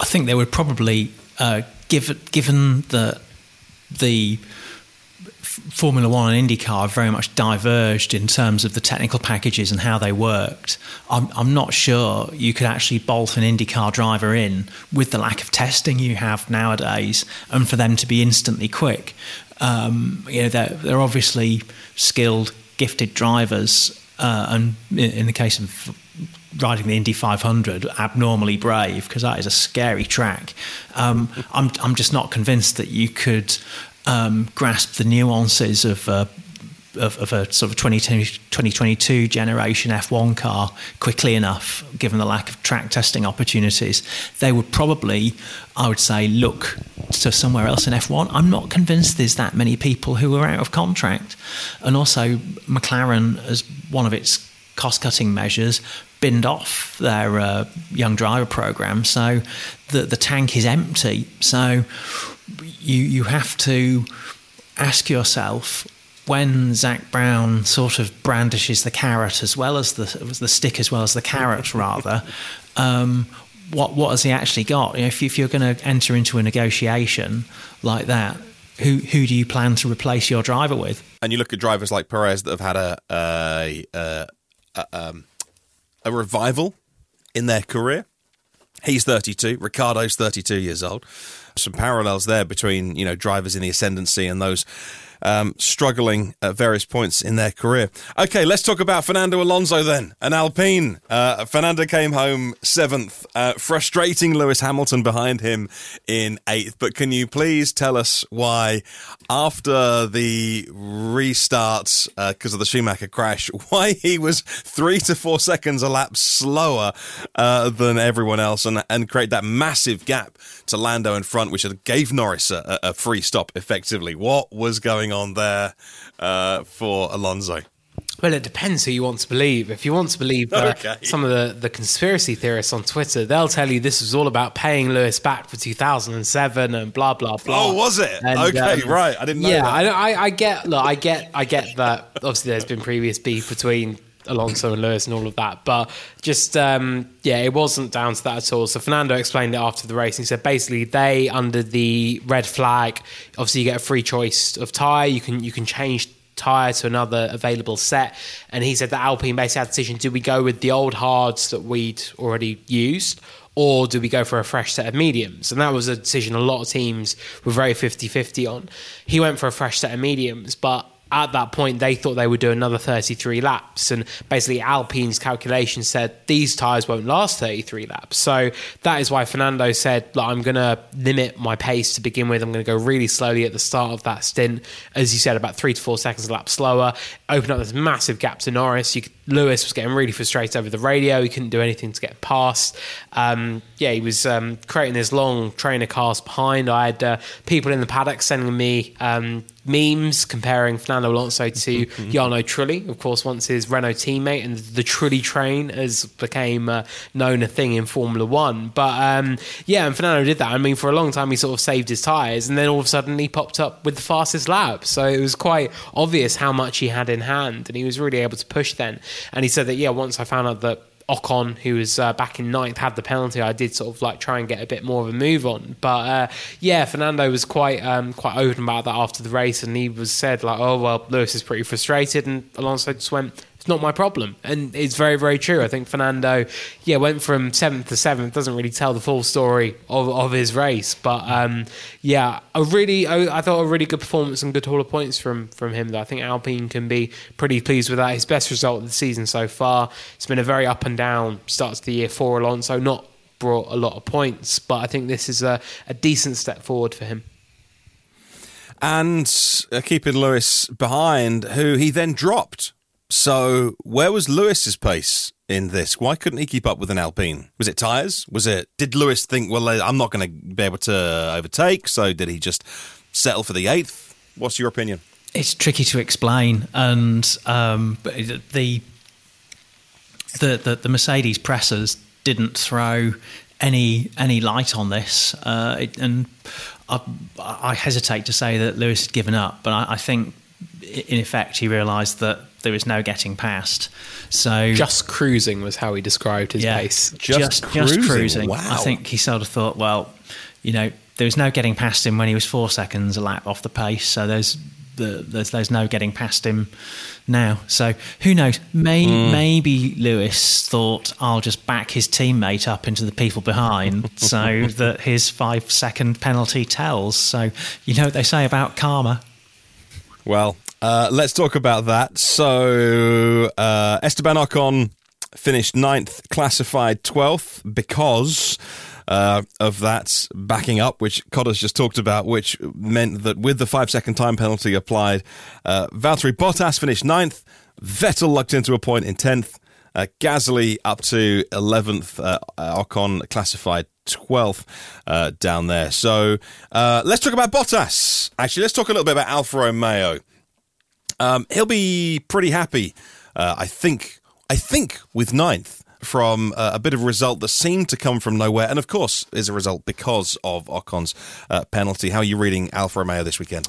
I think they would probably, uh, give, given that the Formula One and IndyCar very much diverged in terms of the technical packages and how they worked. I'm, I'm, not sure you could actually bolt an IndyCar driver in with the lack of testing you have nowadays and for them to be instantly quick. Um, you know, they're, they're obviously skilled, gifted drivers. Uh, and in the case of riding the Indy 500 abnormally brave because that is a scary track. Um, I'm I'm just not convinced that you could um, grasp the nuances of. Uh, of, of, a sort of 2022 generation F1 car quickly enough, given the lack of track testing opportunities, they would probably, I would say, look to somewhere else in F1. I'm not convinced there's that many people who are out of contract. And also, McLaren, as one of its cost cutting measures, binned off their uh, young driver program, so the the tank is empty. So you you have to ask yourself when Zak Brown sort of brandishes the carrot as well as the the stick as well as the carrot rather. Um, what what has he actually got? You know, if, if you're going to enter into a negotiation like that, who who do you plan to replace your driver with? And you look at drivers like Perez that have had a, a, a, a um, a revival in their career. He's 32. Ricciardo's 32 years old. Some parallels there between you know drivers in the ascendancy and those um, struggling at various points in their career. Okay, let's talk about Fernando Alonso then. An Alpine. Uh, Fernando came home seventh, uh, frustrating Lewis Hamilton behind him in eighth. But can you please tell us why, after the restart because uh, of the Schumacher crash, why he was three to four seconds a lap slower uh, than everyone else and, and create that massive gap to Lando in front, which gave Norris a, a free stop effectively? What was going on there uh, for Alonso? Well, it depends who you want to believe. If you want to believe uh, okay. some of the, the conspiracy theorists on Twitter, they'll tell you this was all about paying Lewis back for 2007 and blah blah blah. Oh, was it? And, okay, um, right. I didn't know. Yeah, I, I, I, get. Look, I get. I get that. Obviously, there's been previous beef between Alonso and Lewis and all of that. But just um, yeah, it wasn't down to that at all. So Fernando explained it after the race. He said basically they under the red flag, obviously you get a free choice of tyre. You can you can change tyre to another available set. And he said that Alpine basically had a decision: do we go with the old hards that we'd already used? Or do we go for a fresh set of mediums? And that was a decision a lot of teams were very 50 50 on. He went for a fresh set of mediums, but at that point they thought they would do another 33 laps. And basically alpine's calculation said these tires won't last 33 laps. So that is why fernando said i'm going to limit my pace to begin with. I'm going to go really slowly at the start of that stint. As you said about three to four seconds a lap slower. Open up this massive gap to norris. You could Lewis was getting really frustrated over the radio. He couldn't do anything to get past. Um, yeah, he was um, creating this long trainer cars behind. I had uh, people in the paddock sending me um, memes comparing Fernando Alonso to Jarno Trulli, of course, once his Renault teammate, and the Trulli train has became uh, known a thing in Formula One. But um, yeah, and Fernando did that. I mean, for a long time he sort of saved his tyres, and then all of a sudden he popped up with the fastest lap. So it was quite obvious how much he had in hand, and he was really able to push then. And he said that yeah, once I found out that Ocon, who was uh, back in ninth, had the penalty. I did sort of like try and get a bit more of a move on, but uh, yeah, Fernando was quite um, quite open about that after the race, and he was said like, "Oh well, Lewis is pretty frustrated," and Alonso just went, it's not my problem. And it's very, very true. I think Fernando, yeah, went from seventh to seventh. Doesn't really tell the full story of, of his race. But um, yeah, a really, I, I, thought a really good performance and good haul of points from, from him. Though I think Alpine can be pretty pleased with that. His best result of the season so far. It's been a very up and down start to the year for Alonso. Not brought a lot of points, but I think this is a, a decent step forward for him and uh, keeping Lewis behind, who he then dropped so, where was Lewis's pace in this? Why couldn't he keep up with an Alpine? Was it tyres? Was it? Did Lewis think, well, I'm not going to be able to overtake? So, did he just settle for the eighth? What's your opinion? It's tricky to explain, and um, the, the the the Mercedes pressers didn't throw any any light on this, uh, it, and I, I, hesitate to say that Lewis had given up, but I, I think in effect he realised that there was no getting past. So just cruising was how he described his yeah, pace. Just, just cruising. Just cruising. Wow. I think he sort of thought, well, you know, there was no getting past him when he was four seconds a lap off the pace. So there's the, there's there's no getting past him now. So who knows? May, mm. Maybe Lewis thought I'll just back his teammate up into the people behind so that his five second penalty tells. So you know what they say about karma. Well, uh, let's talk about that. So, uh, Esteban Ocon finished ninth, classified 12th because uh, of that backing up, which Codders just talked about, which meant that with the five second time penalty applied, uh, Valtteri Bottas finished ninth, Vettel lucked into a point in 10th, uh, Gasly up to 11th, uh, Ocon classified 12th uh, down there. So uh, let's talk about Bottas. Actually, let's talk a little bit about Alfa Romeo. Um, he'll be pretty happy, uh, I think. I think with ninth from uh, a bit of a result that seemed to come from nowhere, and of course is a result because of Ocon's uh, penalty. How are you reading Alfa Romeo this weekend?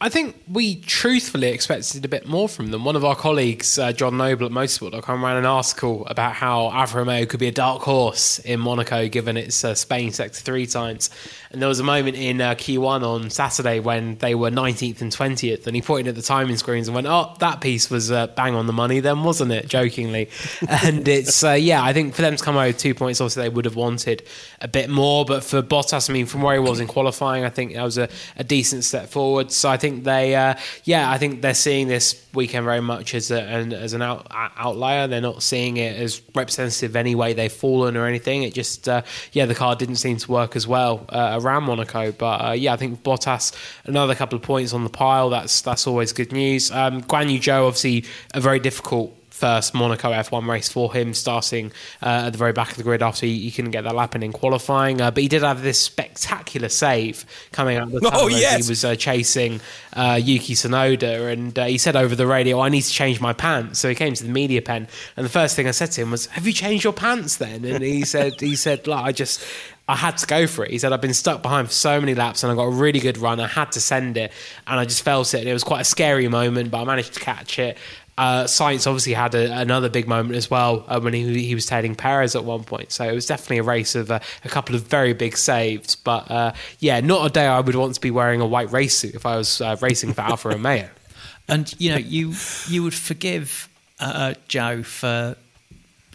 I think we truthfully expected a bit more from them. One of our colleagues, uh, John Noble at Motorsport.com, ran an article about how Alfa Romeo could be a dark horse in Monaco given its uh, Spain Sector 3 times. And there was a moment in uh, Q1 on Saturday when they were 19th and 20th, and he pointed at the timing screens and went, Oh, that piece was uh, bang on the money then, wasn't it? Jokingly. and it's, uh, yeah, I think for them to come out with two points, obviously they would have wanted a bit more. But for Bottas, I mean, from where he was in qualifying, I think that was a, a decent step forward. So I think they, uh, yeah, I think they're seeing this weekend very much as a, an, as an out, outlier. They're not seeing it as representative any way they've fallen or anything. It just, uh, yeah, the car didn't seem to work as well uh, around Monaco. But uh, yeah, I think Bottas another couple of points on the pile. That's that's always good news. Um, Guan Yu Zhou obviously a very difficult first Monaco F1 race for him, starting uh, at the very back of the grid after he, he couldn't get that lap in in qualifying. Uh, but he did have this spectacular save coming out of the oh, yes. he was uh, chasing uh, Yuki Tsunoda, and uh, he said over the radio, "I need to change my pants." So he came to the media pen, and the first thing I said to him was, "Have you changed your pants then?" And he said, "He said, like, I just." I had to go for it. He said, I've been stuck behind for so many laps and I got a really good run. I had to send it and I just felt it. It was quite a scary moment, but I managed to catch it. Uh, Sainz obviously had a, another big moment as well uh, when he, he was tailing Perez at one point. So it was definitely a race of uh, a couple of very big saves. But uh, yeah, not a day I would want to be wearing a white race suit if I was uh, racing for Alfa Romeo. And you know, you you would forgive uh, Zhou for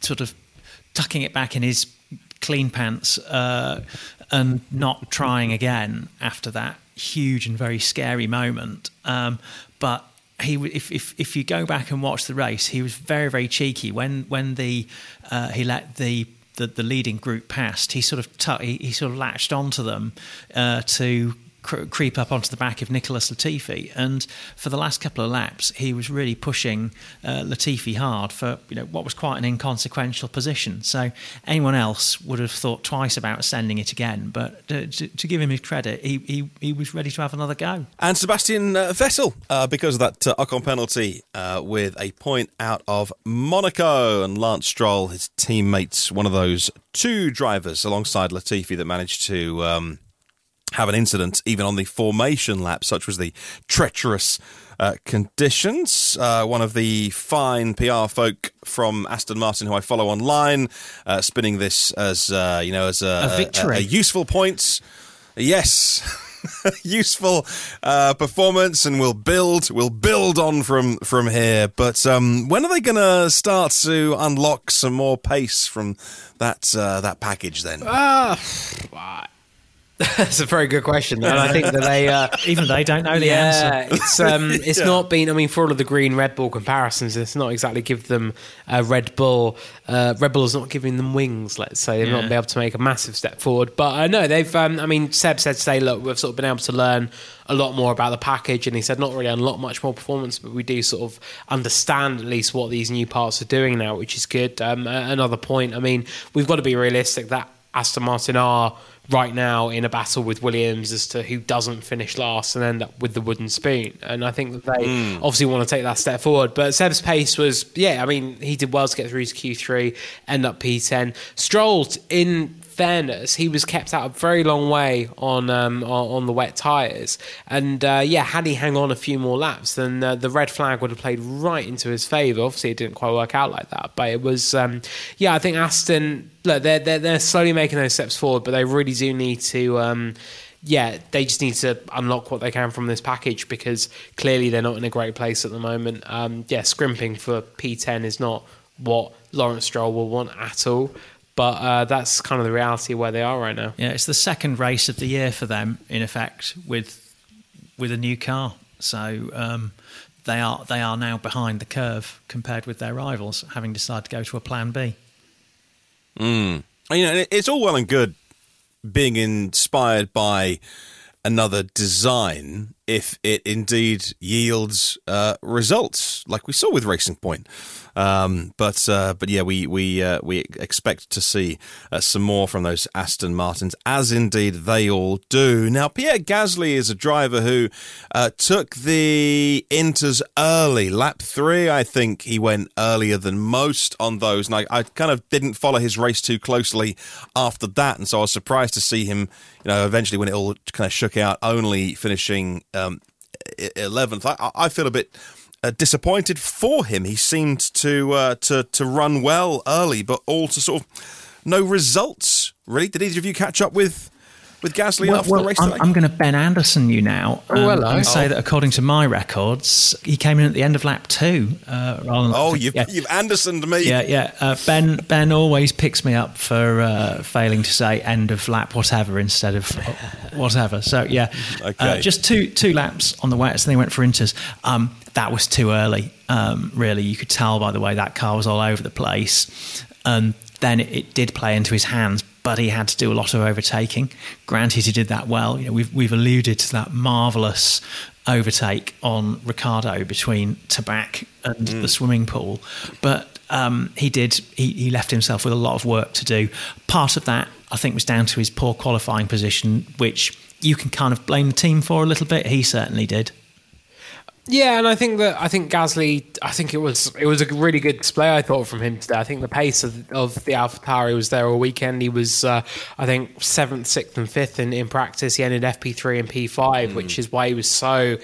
sort of tucking it back in his clean pants and not trying again after that huge and very scary moment. Um, but he if, if if you go back and watch the race, he was very very cheeky when when the uh, he let the the, the leading group past. He sort of t- he, he sort of latched onto them uh, to cr- creep up onto the back of Nicholas Latifi, and for the last couple of laps, he was really pushing uh, Latifi hard for you know what was quite an inconsequential position. So anyone else would have thought twice about sending it again, but uh, to, to, give him his credit, he, he, he was ready to have another go. And Sebastian uh, Vettel, uh, because of that uh, Ocon penalty, uh, with a point out of Monaco, and Lance Stroll, his teammates, one of those two drivers alongside Latifi that managed to. Um, have an incident even on the formation lap, such was the treacherous uh, conditions. Uh, one of the fine PR folk from Aston Martin, who I follow online, uh, spinning this as uh, you know as a, a victory, a, a useful point. Yes. useful uh, performance, and we'll build. We'll build on from from here. But um, when are they going to start to unlock some more pace from that uh, that package? Then, ah, That's a very good question, and I think that they uh, even they don't know the yeah, answer. It's um, it's yeah. not been. I mean, for all of the green Red Bull comparisons, it's not exactly give them uh, Red Bull. Uh, Red Bull is not giving them wings. Let's say they've yeah. not been able to make a massive step forward. But I uh, know they've. Um, I mean, Seb said today, look, we've sort of been able to learn a lot more about the package, and he said not really unlock much more performance, but we do sort of understand at least what these new parts are doing now, which is good. Um, another point. I mean, we've got to be realistic that Aston Martin are right now in a battle with Williams as to who doesn't finish last and end up with the wooden spoon. And I think that they mm. obviously want to take that step forward. But Seb's pace was, yeah, I mean, he did well to get through to Q3, end up P10. Strolled in fairness, he was kept out a very long way on um, on, the wet tyres. And uh, yeah, had he hang on a few more laps, then uh, the red flag would have played right into his favour. Obviously, it didn't quite work out like that, but it was um, yeah. I think Aston look they're, they're, they're slowly making those steps forward, but they really do need to. Um, yeah, they just need to unlock what they can from this package because clearly they're not in a great place at the moment. Um, yeah, scrimping for P10 is not what Lawrence Stroll will want at all. But uh, that's kind of the reality where they are right now. Yeah, it's the second race of the year for them, in effect, with with a new car. So um, they are they are now behind the curve compared with their rivals, having decided to go to a plan B. Mm. You know, it's all well and good being inspired by another design if it indeed yields uh, results, like we saw with Racing Point. Um, but uh, but yeah, we we uh, we expect to see uh, some more from those Aston Martins, as indeed they all do. Now, Pierre Gasly is a driver who uh, took the Inters early. Lap three, I think he went earlier than most on those, and I, I kind of didn't follow his race too closely after that, and so I was surprised to see him, you know, eventually when it all kind of shook out, only finishing um, 11th. I, I feel a bit uh, disappointed for him. He seemed to uh, to to run well early, but all to sort of no results. Really, did either of you catch up with? With Gasly well, after well, the race I'm, I'm, going to Ben Anderson you now um, oh, and say oh. that according to my records, he came in at the end of lap two. Uh, oh, you've, yeah. you've Andersoned me. Yeah, yeah. Uh, ben Ben always picks me up for uh, failing to say end of lap whatever instead of whatever. So yeah, uh, okay. just two two laps on the wets, and they went for inters. Um, that was too early. Um, really, you could tell by the way that car was all over the place. And then it, it, did play into his hands, but he had to do a lot of overtaking. Granted, he did that well. You know, we've we've alluded to that marvelous overtake on Ricciardo between Tabac and mm. the swimming pool, but um, he did. He, he left himself with a lot of work to do. Part of that, I think, was down to his poor qualifying position, which you can kind of blame the team for a little bit. He certainly did. Yeah, and I think that I think Gasly. I think it was it was a really good display. I thought from him today. I think the pace of, of the AlphaTauri was there all weekend. He was, uh, I think, seventh, sixth, and fifth in, in practice. He ended FP three and P five, mm. which is why he was so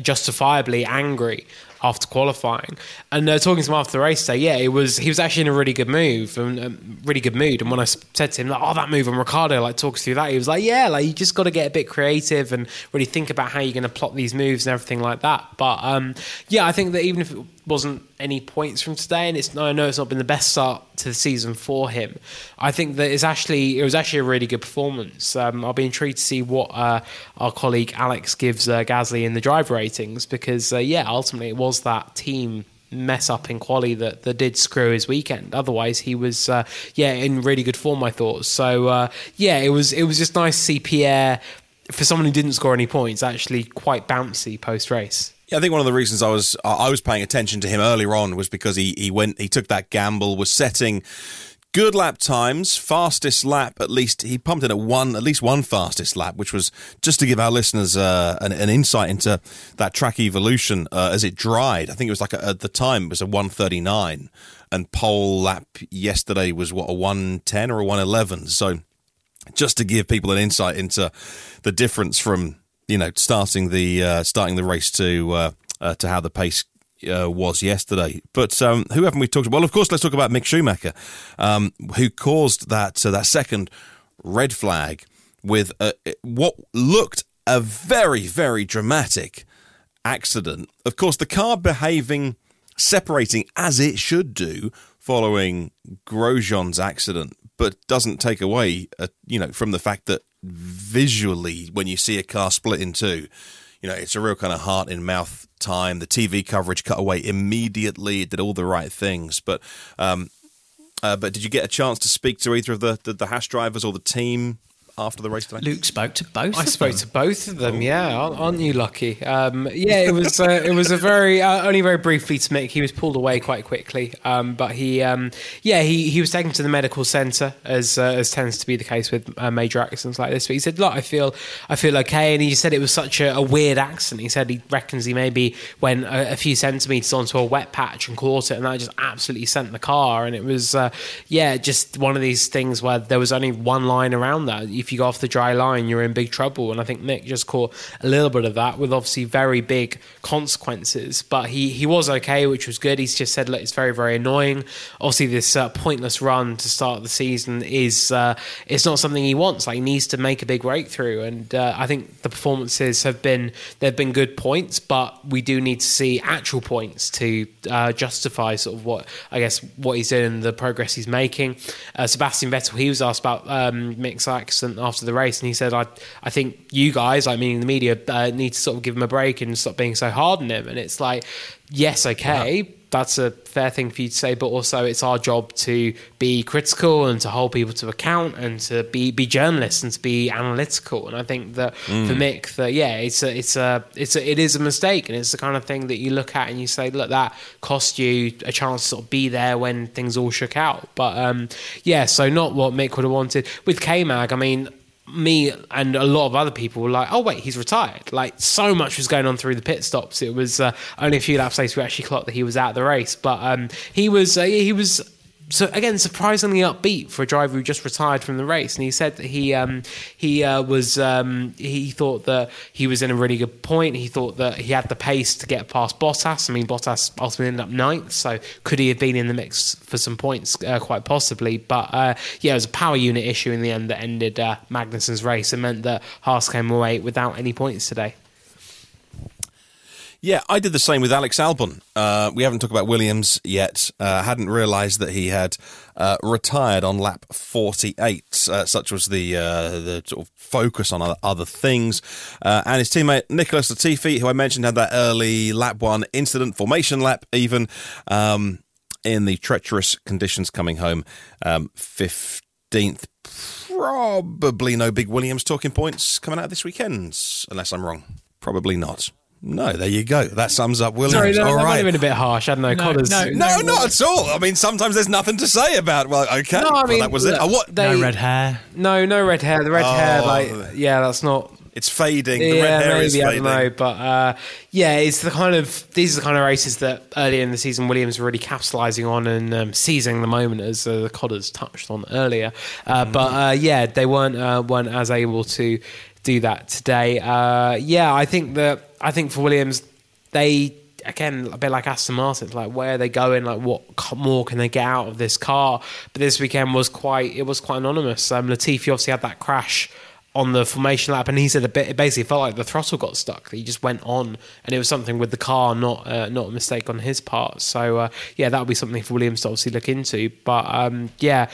justifiably angry after qualifying. And uh, talking to him after the race day, yeah, it was he was actually in a really good move and um, really good mood. And when I said to him, like, "Oh, that move," and Ricciardo, like talks through that, he was like, "Yeah, like you just got to get a bit creative and really think about how you're going to plot these moves and everything like that." But um, yeah, I think that even if wasn't any points from today, and it's I know it's not been the best start to the season for him. I think that it's actually it was actually a really good performance. Um, I'll be intrigued to see what uh, our colleague Alex gives uh, Gasly in the driver ratings because uh, yeah, ultimately it was that team mess up in quali that, that did screw his weekend. Otherwise, he was uh, yeah in really good form. I thought so. Uh, yeah, it was it was just nice to see Pierre for someone who didn't score any points actually quite bouncy post race. I think one of the reasons I was I was paying attention to him earlier on was because he he went he took that gamble was setting good lap times, fastest lap at least. He pumped in at one, at least one fastest lap, which was just to give our listeners uh, an, an, insight into that track evolution uh, as it dried. I think it was like a, at the time it was a one thirty nine, and pole lap yesterday was what a one ten or a one eleven. So just to give people an insight into the difference from you know, starting the uh, starting the race to uh, uh, to how the pace uh, was yesterday. But um, who haven't we talked about? Well, of course, let's talk about Mick Schumacher, um, who caused that uh, that second red flag with a, what looked a very very dramatic accident. Of course, the car behaving separating as it should do following Grosjean's accident, but doesn't take away, uh, you know, from the fact that visually when you see a car split in two. You know, it's a real kind of heart in mouth time. The TV coverage cut away immediately. It did all the right things, but um, uh, but did you get a chance to speak to either of the, the, the Haas drivers or the team after the race today? Luke spoke to both. I spoke them. to both of them. Yeah, aren't you lucky? Um, yeah, it was uh, it was a very uh, only very briefly to make. He was pulled away quite quickly, um, but he um, yeah he, he was taken to the medical centre as uh, as tends to be the case with uh, major accidents like this. But he said, look, I feel I feel okay, and he said it was such a, a weird accident. He said he reckons he maybe went a, a, few centimetres onto a wet patch and caught it, and that just absolutely sent the car. And it was uh, yeah just one of these things where there was only one line around that if you go off the dry line, you're in big trouble. And I think Mick just caught a little bit of that with obviously very big consequences. But he, he was okay, which was good. He's just said, look, it's very, very annoying. Obviously, this uh, pointless run to start the season is uh, it's not something he wants. Like, he needs to make a big breakthrough. And uh, I think the performances have been, they've been good points, but we do need to see actual points to uh, justify sort of what, I guess, what he's doing, the progress he's making. Uh, Sebastian Vettel, he was asked about um, Mick's accident after the race, and he said, "I I think you guys, I mean the media, uh, need to sort of give him a break and stop being so hard on him." And it's like, yes, okay. Yeah. That's a fair thing for you to say, but also it's our job to be critical and to hold people to account and to be, be journalists and to be analytical. And I think that mm. for Mick, that yeah, it's a it's a it's a, it is a mistake, and it's the kind of thing that you look at and you say, look, that cost you a chance to sort of be there when things all shook out. But um, yeah, so not what Mick would have wanted with K Mag. I mean, me and a lot of other people were like, "Oh wait, he's retired." Like so much was going on through the pit stops. It was uh, only a few laps later we actually clocked that he was out of the race, but um, he was uh, he was so again, surprisingly upbeat for a driver who just retired from the race. And he said that he um, he uh, was um, he thought that he was in a really good point. He thought that he had the pace to get past Bottas. I mean, Bottas ultimately ended up ninth, so could he have been in the mix for some points? Uh, quite possibly. But uh, yeah, it was a power unit issue in the end that ended uh, Magnussen's race and meant that Haas came away without any points today. Yeah, I did the same with Alex Albon. Uh, we haven't talked about Williams yet. Uh, hadn't realised that he had uh, retired on lap 48. Uh, such was the uh, the sort of focus on other, things. Uh, and his teammate Nicholas Latifi, who I mentioned had that early lap one incident, formation lap even, um, in the treacherous conditions coming home, um, 15th. Probably no big Williams talking points coming out this weekend, unless I'm wrong. Probably not. No, there you go. That sums up Williams. Sorry, no, all that right. might have been a bit harsh. I don't know. No, no, no, no, not at all. I mean, sometimes there's nothing to say about. Well, okay, no, I mean, well, that was look, it. Oh, what? They, no red hair. No, no red hair. The red oh, hair, like, yeah, that's not. It's fading. The yeah, red hair maybe, is fading. I don't know, but uh, yeah, it's the kind of these are the kind of races that earlier in the season Williams were really capitalising on and um, seizing the moment, as uh, the Codders touched on earlier. Uh, mm. But uh, yeah, they weren't uh, weren't as able to do that today. Uh, yeah, I think that I think for Williams they again a bit like Aston Martin, like where are they going? Like what more can they get out of this car? But this weekend was quite it was quite anonymous. Um, Latifi obviously had that crash on the formation lap, and he said a bit. It basically felt like the throttle got stuck. He just went on, and it was something with the car, not uh, not a mistake on his part. So uh, yeah, that would be something for Williams to obviously look into. But um, yeah,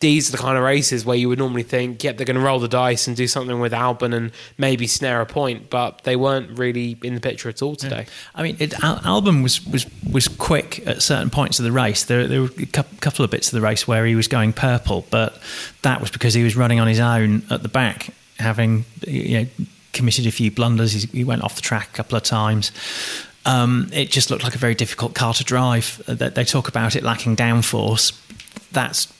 these are the kind of races where you would normally think, yep, they're going to roll the dice and do something with Albon and maybe snare a point, but they weren't really in the picture at all today. Yeah. I mean, it, Al- Albon was, was was quick at certain points of the race. There, there were a couple of bits of the race where he was going purple, but that was because he was running on his own at the back, having you know committed a few blunders. He went off the track a couple of times. Um, it just looked like a very difficult car to drive. They talk about it lacking downforce. That's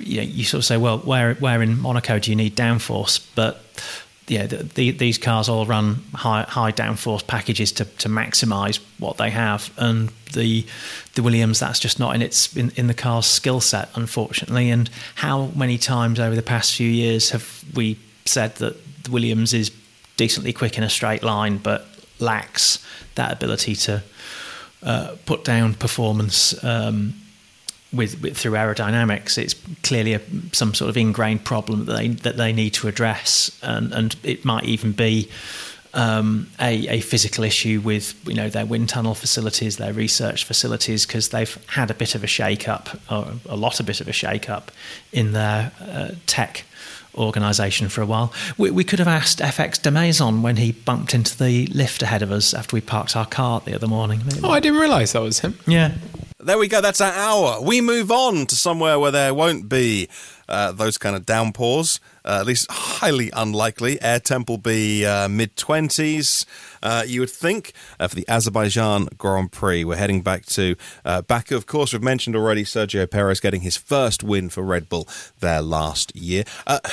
you, know, you sort of say, well, where where in Monaco do you need downforce? But yeah, the, the, these cars all run high high downforce packages to, to maximise what they have, and the the Williams that's just not in its in, in the car's skill set, unfortunately. And how many times over the past few years have we said that Williams is decently quick in a straight line, but lacks that ability to uh, put down performance um, with, with, through aerodynamics. It's clearly a, some sort of ingrained problem that they that they need to address, and, and it might even be. Um, a, a, physical issue with you know their wind tunnel facilities, their research facilities, because they've had a bit of a shake up, or a lot a bit of a shake up in their uh, tech organisation for a while. We, we, could have asked FX Demaison when he bumped into the lift ahead of us after we parked our car the other morning. Maybe. Oh, I didn't realise that was him. Yeah. There we go. That's our hour. We move on to somewhere where there won't be uh, those kind of downpours. Uh, at least highly unlikely. Air temp will be uh, mid 20s, uh, you would think, uh, for the Azerbaijan Grand Prix. We're heading back to uh, Baku. Of course, we've mentioned already Sergio Perez getting his first win for Red Bull there last year.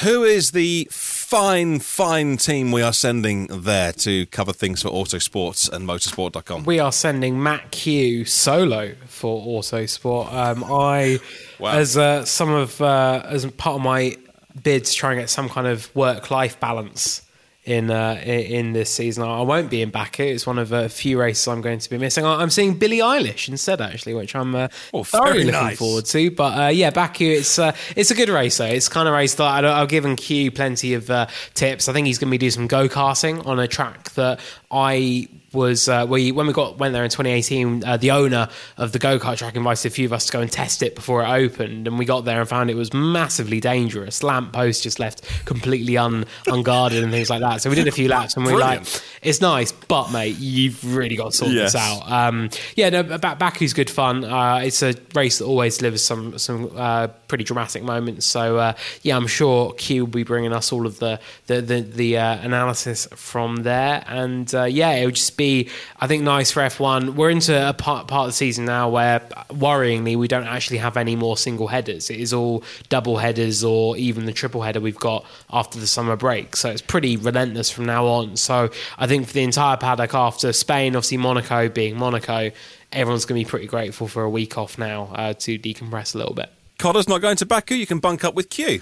who is the fine, fine team we are sending there to cover things for Autosports and Motorsport.com? We are sending Matt Kew solo for Autosport. Um, I, wow. as some of, as part of my bid to try and get some kind of work life balance in uh, in this season. I won't be in Baku. It's one of a few races I'm going to be missing. I'm seeing Billie Eilish instead, actually, which I'm uh, oh, thoroughly looking nice. forward to. But uh, yeah, Baku, it's uh, it's a good race though. It's kind of race that I've given Kew plenty of uh, tips. I think he's going to be doing some go karting on a track that I was uh, we when we got went there in 2018. Uh, the owner of the go kart track invited a few of us to go and test it before it opened, and we got there and found it was massively dangerous. Lamp post just left completely un, unguarded and things like that. So we did a few laps, and we were like, "It's nice, but mate, you've really got to sort yes. this out." Um, yeah, no, Baku's good fun. Uh, it's a race that always delivers some some uh, pretty dramatic moments. So uh, yeah, I'm sure Kew will be bringing us all of the the the, the uh, analysis from there, and yeah, it would just be be, I think, nice for F1. We're into a part, part of the season now where, worryingly, we don't actually have any more single headers. It is all double headers or even the triple header we've got after the summer break. So it's pretty relentless from now on. So I think for the entire paddock after Spain, obviously Monaco being Monaco, everyone's going to be pretty grateful for a week off now uh, to decompress a little bit. Codders not going to Baku. You can bunk up with Kew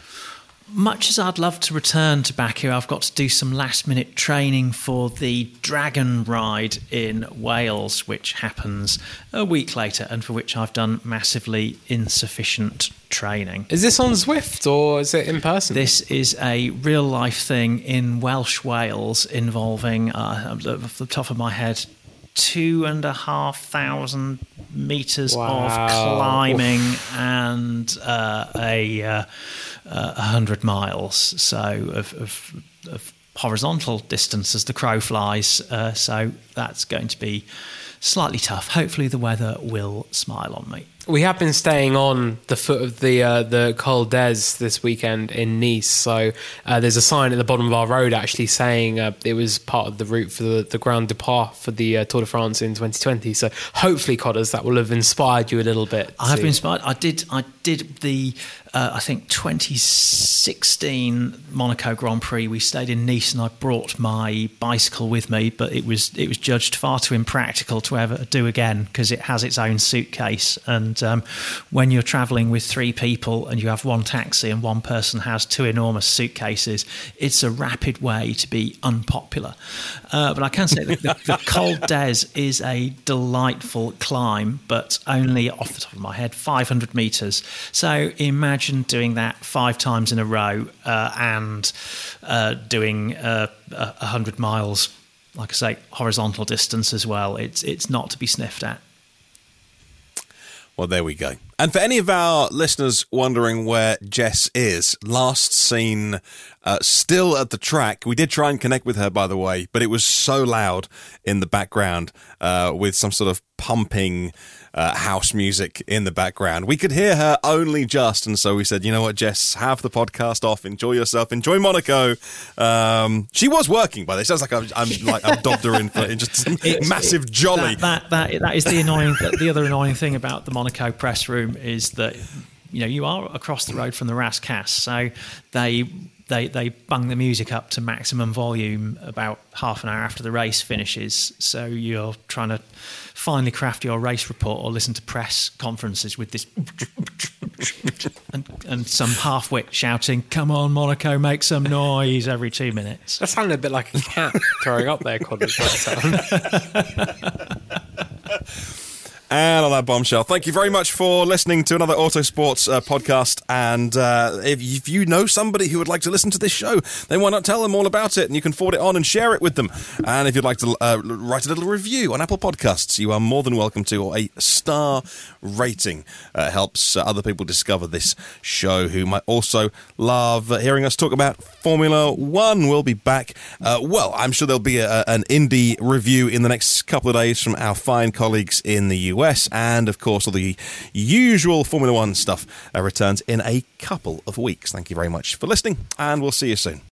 much as I'd love to return to Baku, I've got to do some last minute training for the Dragon Ride in Wales, which happens a week later and for which I've done massively insufficient training. Is this on Zwift or is it in person? This is a real life thing in Welsh Wales involving, uh, off the top of my head, two and a half thousand meters wow. of climbing Oof. and uh, a. Uh, uh, 100 miles, so of, of, of, horizontal distance as the crow flies. Uh, so that's going to be slightly tough. Hopefully, the weather will smile on me. We have been staying on the foot of the uh, the Col d'Èze this weekend in Nice. So uh, there's a sign at the bottom of our road actually saying uh, it was part of the route for the, the Grand Depart for the uh, Tour de France in 2020. So hopefully, Codders, that will have inspired you a little bit. I have been inspired. I did. I did the uh, I think 2016 Monaco Grand Prix. We stayed in Nice, and I brought my bicycle with me, but it was it was judged far too impractical to ever do again because it has its own suitcase and um, when you're traveling with three people and you have one taxi and one person has two enormous suitcases, it's a rapid way to be unpopular. Uh, but I can say the, the Col d'Èze is a delightful climb, but only off the top of my head, 500 meters. So imagine doing that five times in a row uh, and uh, doing uh, 100 miles like I say, horizontal distance as well. It's it's not to be sniffed at. Well, there we go. And for any of our listeners wondering where Jess is, last seen uh, still at the track. We did try and connect with her, by the way, but it was so loud in the background uh, with some sort of pumping uh, house music in the background. We could hear her only just, and so we said, you know what, Jess, have the podcast off, enjoy yourself, enjoy Monaco. Um, she was working by this. Sounds like I'm, I'm like I'm dobbed her in for in just some massive jolly. That, that that that is the annoying. the other annoying thing about the Monaco press room is that you know you are across the road from the Rascasse, so they they they bung the music up to maximum volume about half an hour after the race finishes. So you're trying to finally craft your race report or listen to press conferences with this and, and some half wit shouting, "Come on, Monaco, make some noise!" every two minutes. That sounded a bit like a cat throwing up there. And on that bombshell, thank you very much for listening to another Autosports uh, podcast. And uh, if, if, you know somebody who would like to listen to this show, then why not tell them all about it? And you can forward it on and share it with them. And if you'd like to uh, write a little review on Apple Podcasts, you are more than welcome to. Or a star rating uh, helps uh, other people discover this show who might also love hearing us talk about Formula One. We'll be back. Uh, well, I'm sure there'll be a, an Indy review in the next couple of days from our fine colleagues in the US. And of course, all the usual Formula One stuff uh, returns in a couple of weeks. Thank you very much for listening, and we'll see you soon.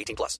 18 plus.